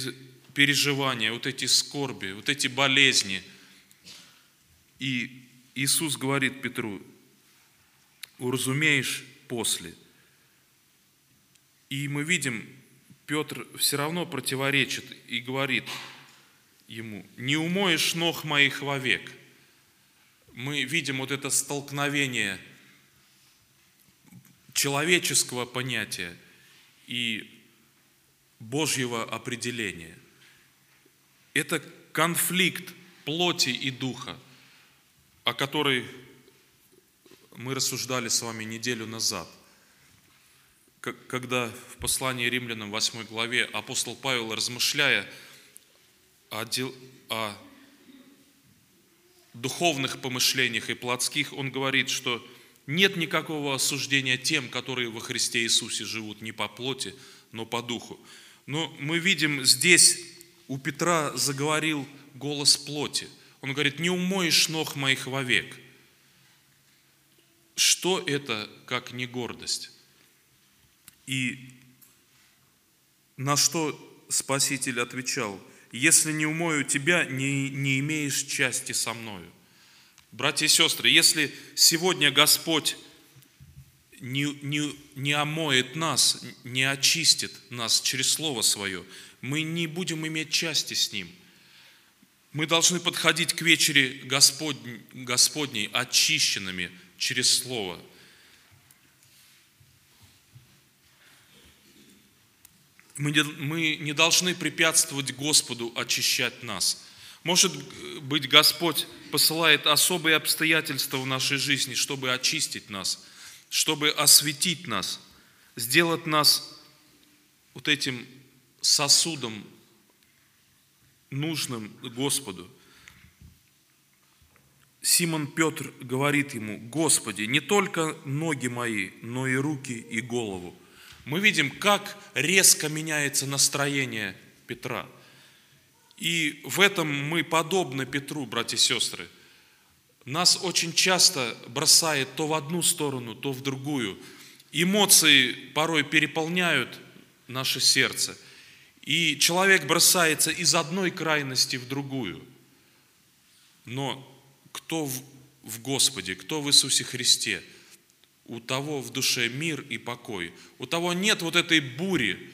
переживания, вот эти скорби, вот эти болезни? И Иисус говорит Петру, уразумеешь после. И мы видим, Петр все равно противоречит и говорит ему, не умоешь ног моих вовек. Мы видим вот это столкновение человеческого понятия и Божьего определения. Это конфликт плоти и духа – о которой мы рассуждали с вами неделю назад, когда в послании римлянам 8 главе апостол Павел, размышляя о, дел, о духовных помышлениях и плотских, он говорит, что нет никакого осуждения тем, которые во Христе Иисусе живут не по плоти, но по духу. Но мы видим здесь у Петра заговорил голос плоти – он говорит, не умоешь ног моих вовек. Что это, как не гордость? И на что Спаситель отвечал, если не умою тебя, не, не имеешь части со мною. Братья и сестры, если сегодня Господь не, не, не омоет нас, не очистит нас через Слово Свое, мы не будем иметь части с Ним – мы должны подходить к вечере Господней, Господней очищенными через Слово. Мы не, мы не должны препятствовать Господу очищать нас. Может быть, Господь посылает особые обстоятельства в нашей жизни, чтобы очистить нас, чтобы осветить нас, сделать нас вот этим сосудом, нужным Господу. Симон Петр говорит ему, Господи, не только ноги мои, но и руки и голову. Мы видим, как резко меняется настроение Петра. И в этом мы подобны Петру, братья и сестры. Нас очень часто бросает то в одну сторону, то в другую. Эмоции порой переполняют наше сердце. И человек бросается из одной крайности в другую. Но кто в, в Господе, кто в Иисусе Христе, у того в душе мир и покой. У того нет вот этой бури,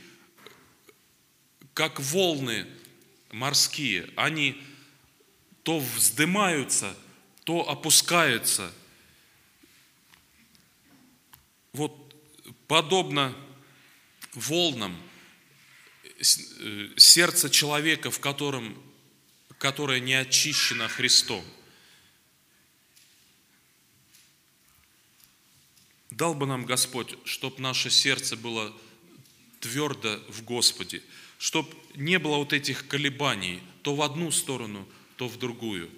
как волны морские. Они то вздымаются, то опускаются. Вот подобно волнам э, сердце человека, в котором, которое не очищено Христом – Дал бы нам Господь, чтобы наше сердце было твердо в Господе, чтобы не было вот этих колебаний, то в одну сторону, то в другую.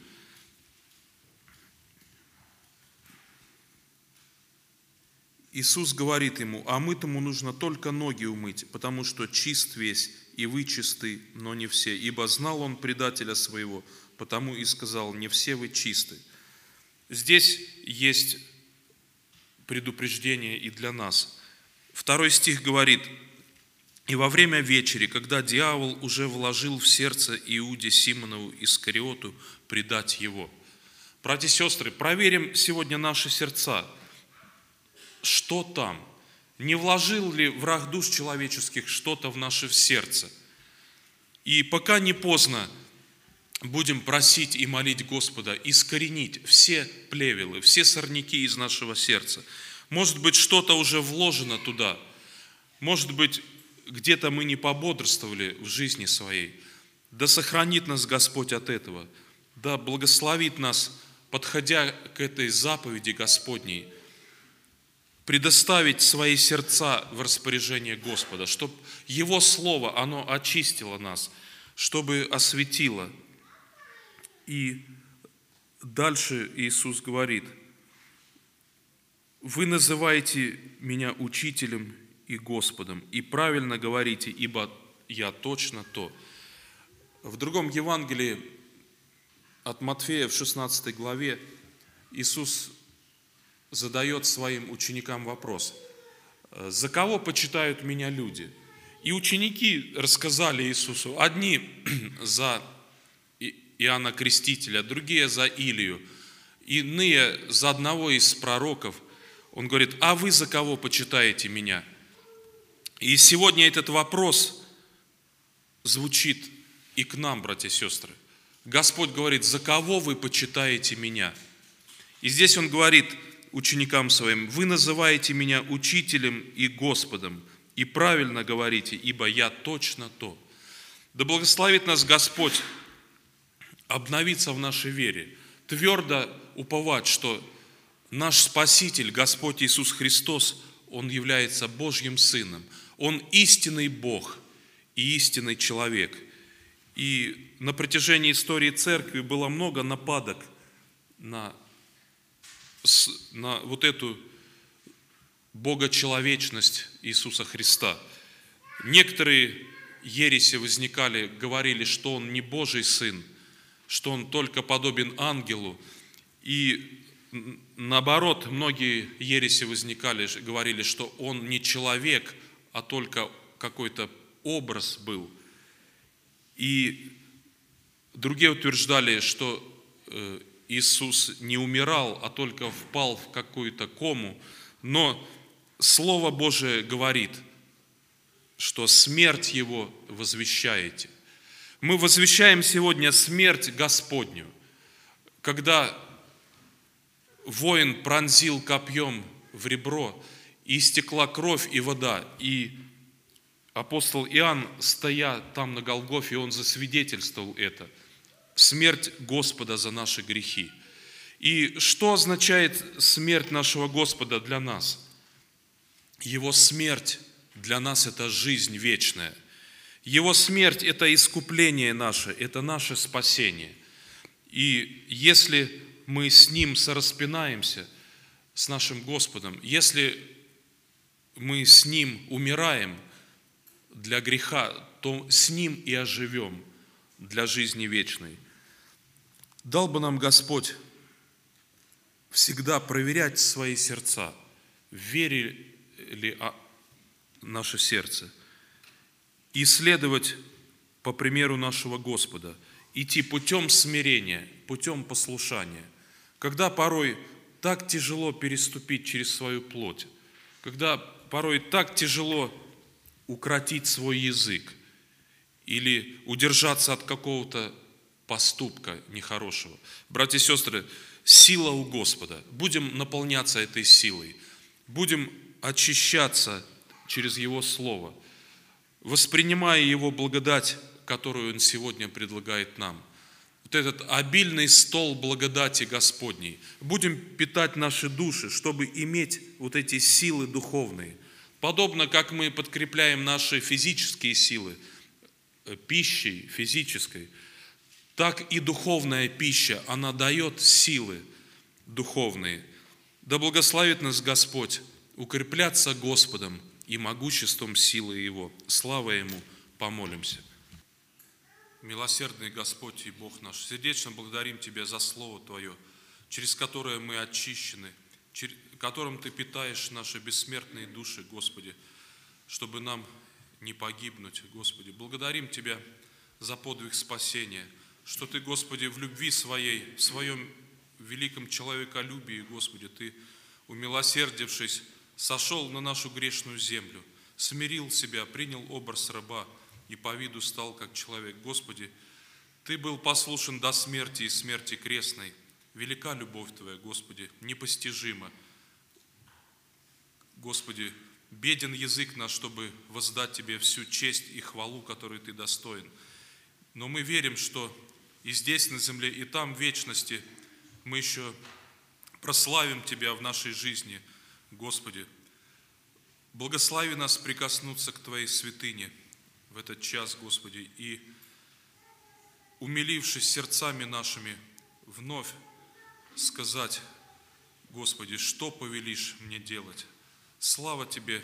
Иисус говорит ему, а мытому нужно только ноги умыть, потому что чист весь, и вы чисты, но не все. Ибо знал он предателя своего, потому и сказал, не все вы чисты. Здесь есть предупреждение и для нас. Второй стих говорит, «И во время вечери, когда дьявол уже вложил в сердце Иуде Симонову Искариоту предать его». Братья и сестры, проверим сегодня наши сердца. Что там? Не вложил ли враг душ человеческих что-то в наше сердце? И пока не поздно, будем просить и молить Господа искоренить все плевелы, все сорняки из нашего сердца. Может быть, что-то уже вложено туда. Может быть, где-то мы не пободрствовали в жизни своей. Да сохранит нас Господь от этого. Да благословит нас, подходя к этой заповеди Господней, предоставить свои сердца в распоряжение Господа, чтобы Его Слово, оно очистило нас, чтобы осветило – и дальше Иисус говорит, вы называете меня учителем и Господом, и правильно говорите, ибо я точно то. В другом Евангелии от Матфея в 16 главе Иисус задает своим ученикам вопрос, за кого почитают меня люди? И ученики рассказали Иисусу, одни за Иоанна Крестителя, другие за Илию, иные за одного из пророков. Он говорит, а вы за кого почитаете меня? И сегодня этот вопрос звучит и к нам, братья и сестры. Господь говорит, за кого вы почитаете меня? И здесь Он говорит ученикам своим, вы называете меня учителем и Господом, и правильно говорите, ибо я точно то. Да благословит нас Господь обновиться в нашей вере, твердо уповать, что наш Спаситель, Господь Иисус Христос, Он является Божьим Сыном. Он истинный Бог и истинный человек. И на протяжении истории церкви было много нападок на, на вот эту богочеловечность Иисуса Христа. Некоторые ереси возникали, говорили, что Он не Божий Сын – что он только подобен ангелу. И наоборот, многие ереси возникали, говорили, что он не человек, а только какой-то образ был. И другие утверждали, что э, Иисус не умирал, а только впал в какую-то кому. Но Слово Божие говорит, что смерть Его возвещаете – мы возвещаем сегодня смерть Господню, когда воин пронзил копьем в ребро, и истекла кровь и вода, и Апостол Иоанн, стоя там на Голгофе, он засвидетельствовал это. Смерть Господа за наши грехи. И что означает смерть нашего Господа для нас? Его смерть для нас – это жизнь вечная. Его смерть – это искупление наше, это наше спасение. И если мы с Ним сораспинаемся, с нашим Господом, если мы с Ним умираем для греха, то с Ним и оживем для жизни вечной. Дал бы нам Господь всегда проверять свои сердца, в вере ли наше сердце, и следовать по примеру нашего Господа, идти путем смирения, путем послушания. Когда порой так тяжело переступить через свою плоть, когда порой так тяжело укротить свой язык или удержаться от какого-то поступка нехорошего. Братья и сестры, сила у Господа. Будем наполняться этой силой. Будем очищаться через Его Слово, воспринимая Его благодать, которую Он сегодня предлагает нам. Вот этот обильный стол благодати Господней. Будем питать наши души, чтобы иметь вот эти силы духовные. Подобно как мы подкрепляем наши физические силы пищей физической, так и духовная пища, она дает силы духовные. Да благословит нас Господь укрепляться Господом и могуществом силы Его. Слава Ему, помолимся. Милосердный Господь и Бог наш, сердечно благодарим Тебя за Слово Твое, через которое мы очищены, которым Ты питаешь наши бессмертные души, Господи, чтобы нам не погибнуть, Господи. Благодарим Тебя за подвиг спасения, что Ты, Господи, в любви Своей, в Своем великом человеколюбии, Господи, Ты, умилосердившись, сошел на нашу грешную землю, смирил себя, принял образ раба и по виду стал как человек. Господи, Ты был послушен до смерти и смерти крестной. Велика любовь Твоя, Господи, непостижима. Господи, беден язык наш, чтобы воздать Тебе всю честь и хвалу, которой Ты достоин. Но мы верим, что и здесь на земле, и там в вечности мы еще прославим Тебя в нашей жизни, Господи. Благослови нас прикоснуться к Твоей святыне в этот час, Господи, и умилившись сердцами нашими, вновь сказать, Господи, что повелишь мне делать? Слава Тебе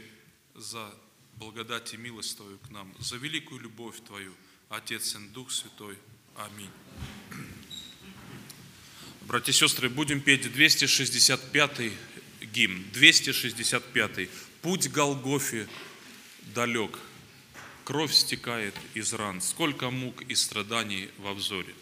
за благодать и милость Твою к нам, за великую любовь Твою, Отец и Дух Святой. Аминь. Братья и сестры, будем петь 265 гимн, 265 «Путь Голгофе далек, кровь стекает из ран, сколько мук и страданий во взоре».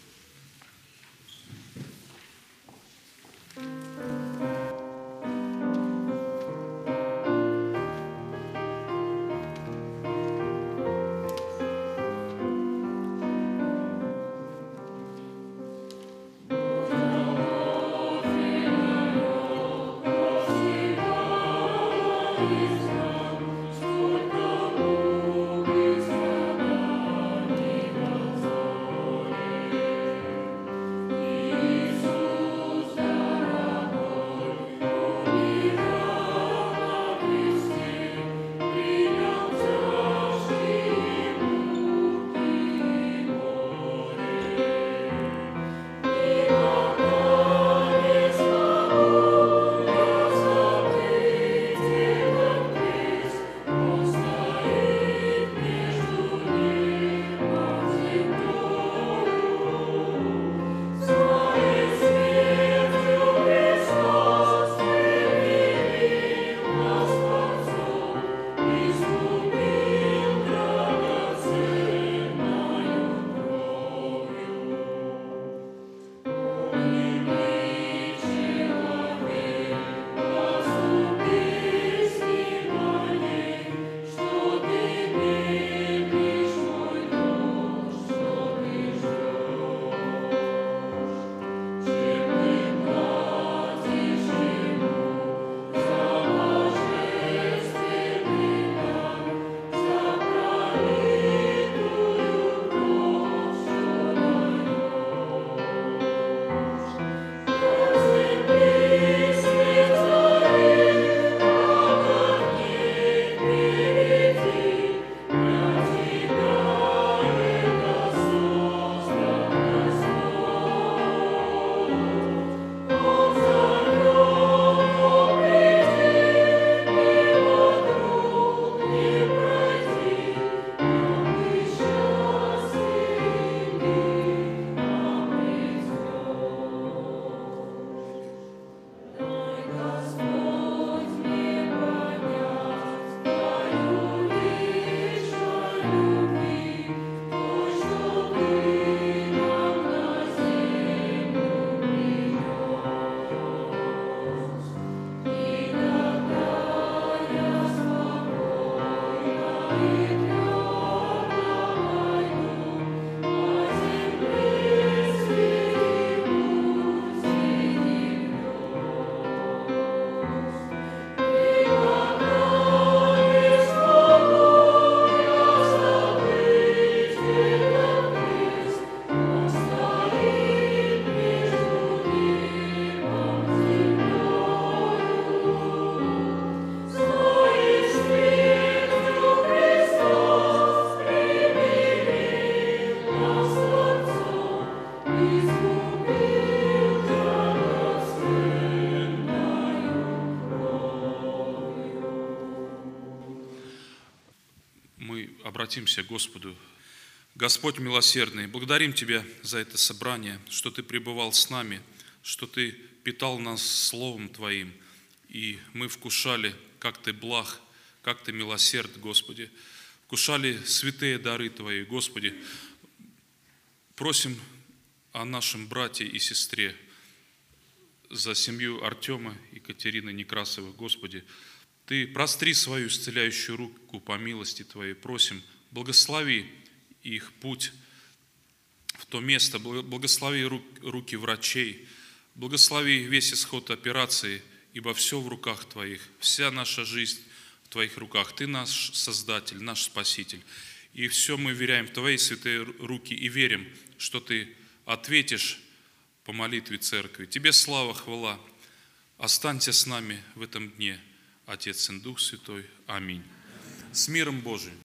Обратимся к Господу. Господь милосердный, благодарим Тебя за это собрание, что Ты пребывал с нами, что Ты питал нас Словом Твоим, и мы вкушали, как Ты благ, как Ты милосерд, Господи, вкушали святые дары Твои, Господи. Просим о нашем брате и сестре, за семью Артема и Катерины Некрасовых, Господи. Ты простри свою исцеляющую руку по милости Твоей, просим, благослови их путь в то место, Бл- благослови ру- руки врачей, благослови весь исход операции, ибо все в руках Твоих, вся наша жизнь в Твоих руках. Ты наш Создатель, наш Спаситель. И все мы веряем в Твои святые ру- руки и верим, что Ты ответишь по молитве церкви. Тебе слава, хвала. Останься с нами в этом дне, Отец и Дух Святой. Аминь. С миром Божиим.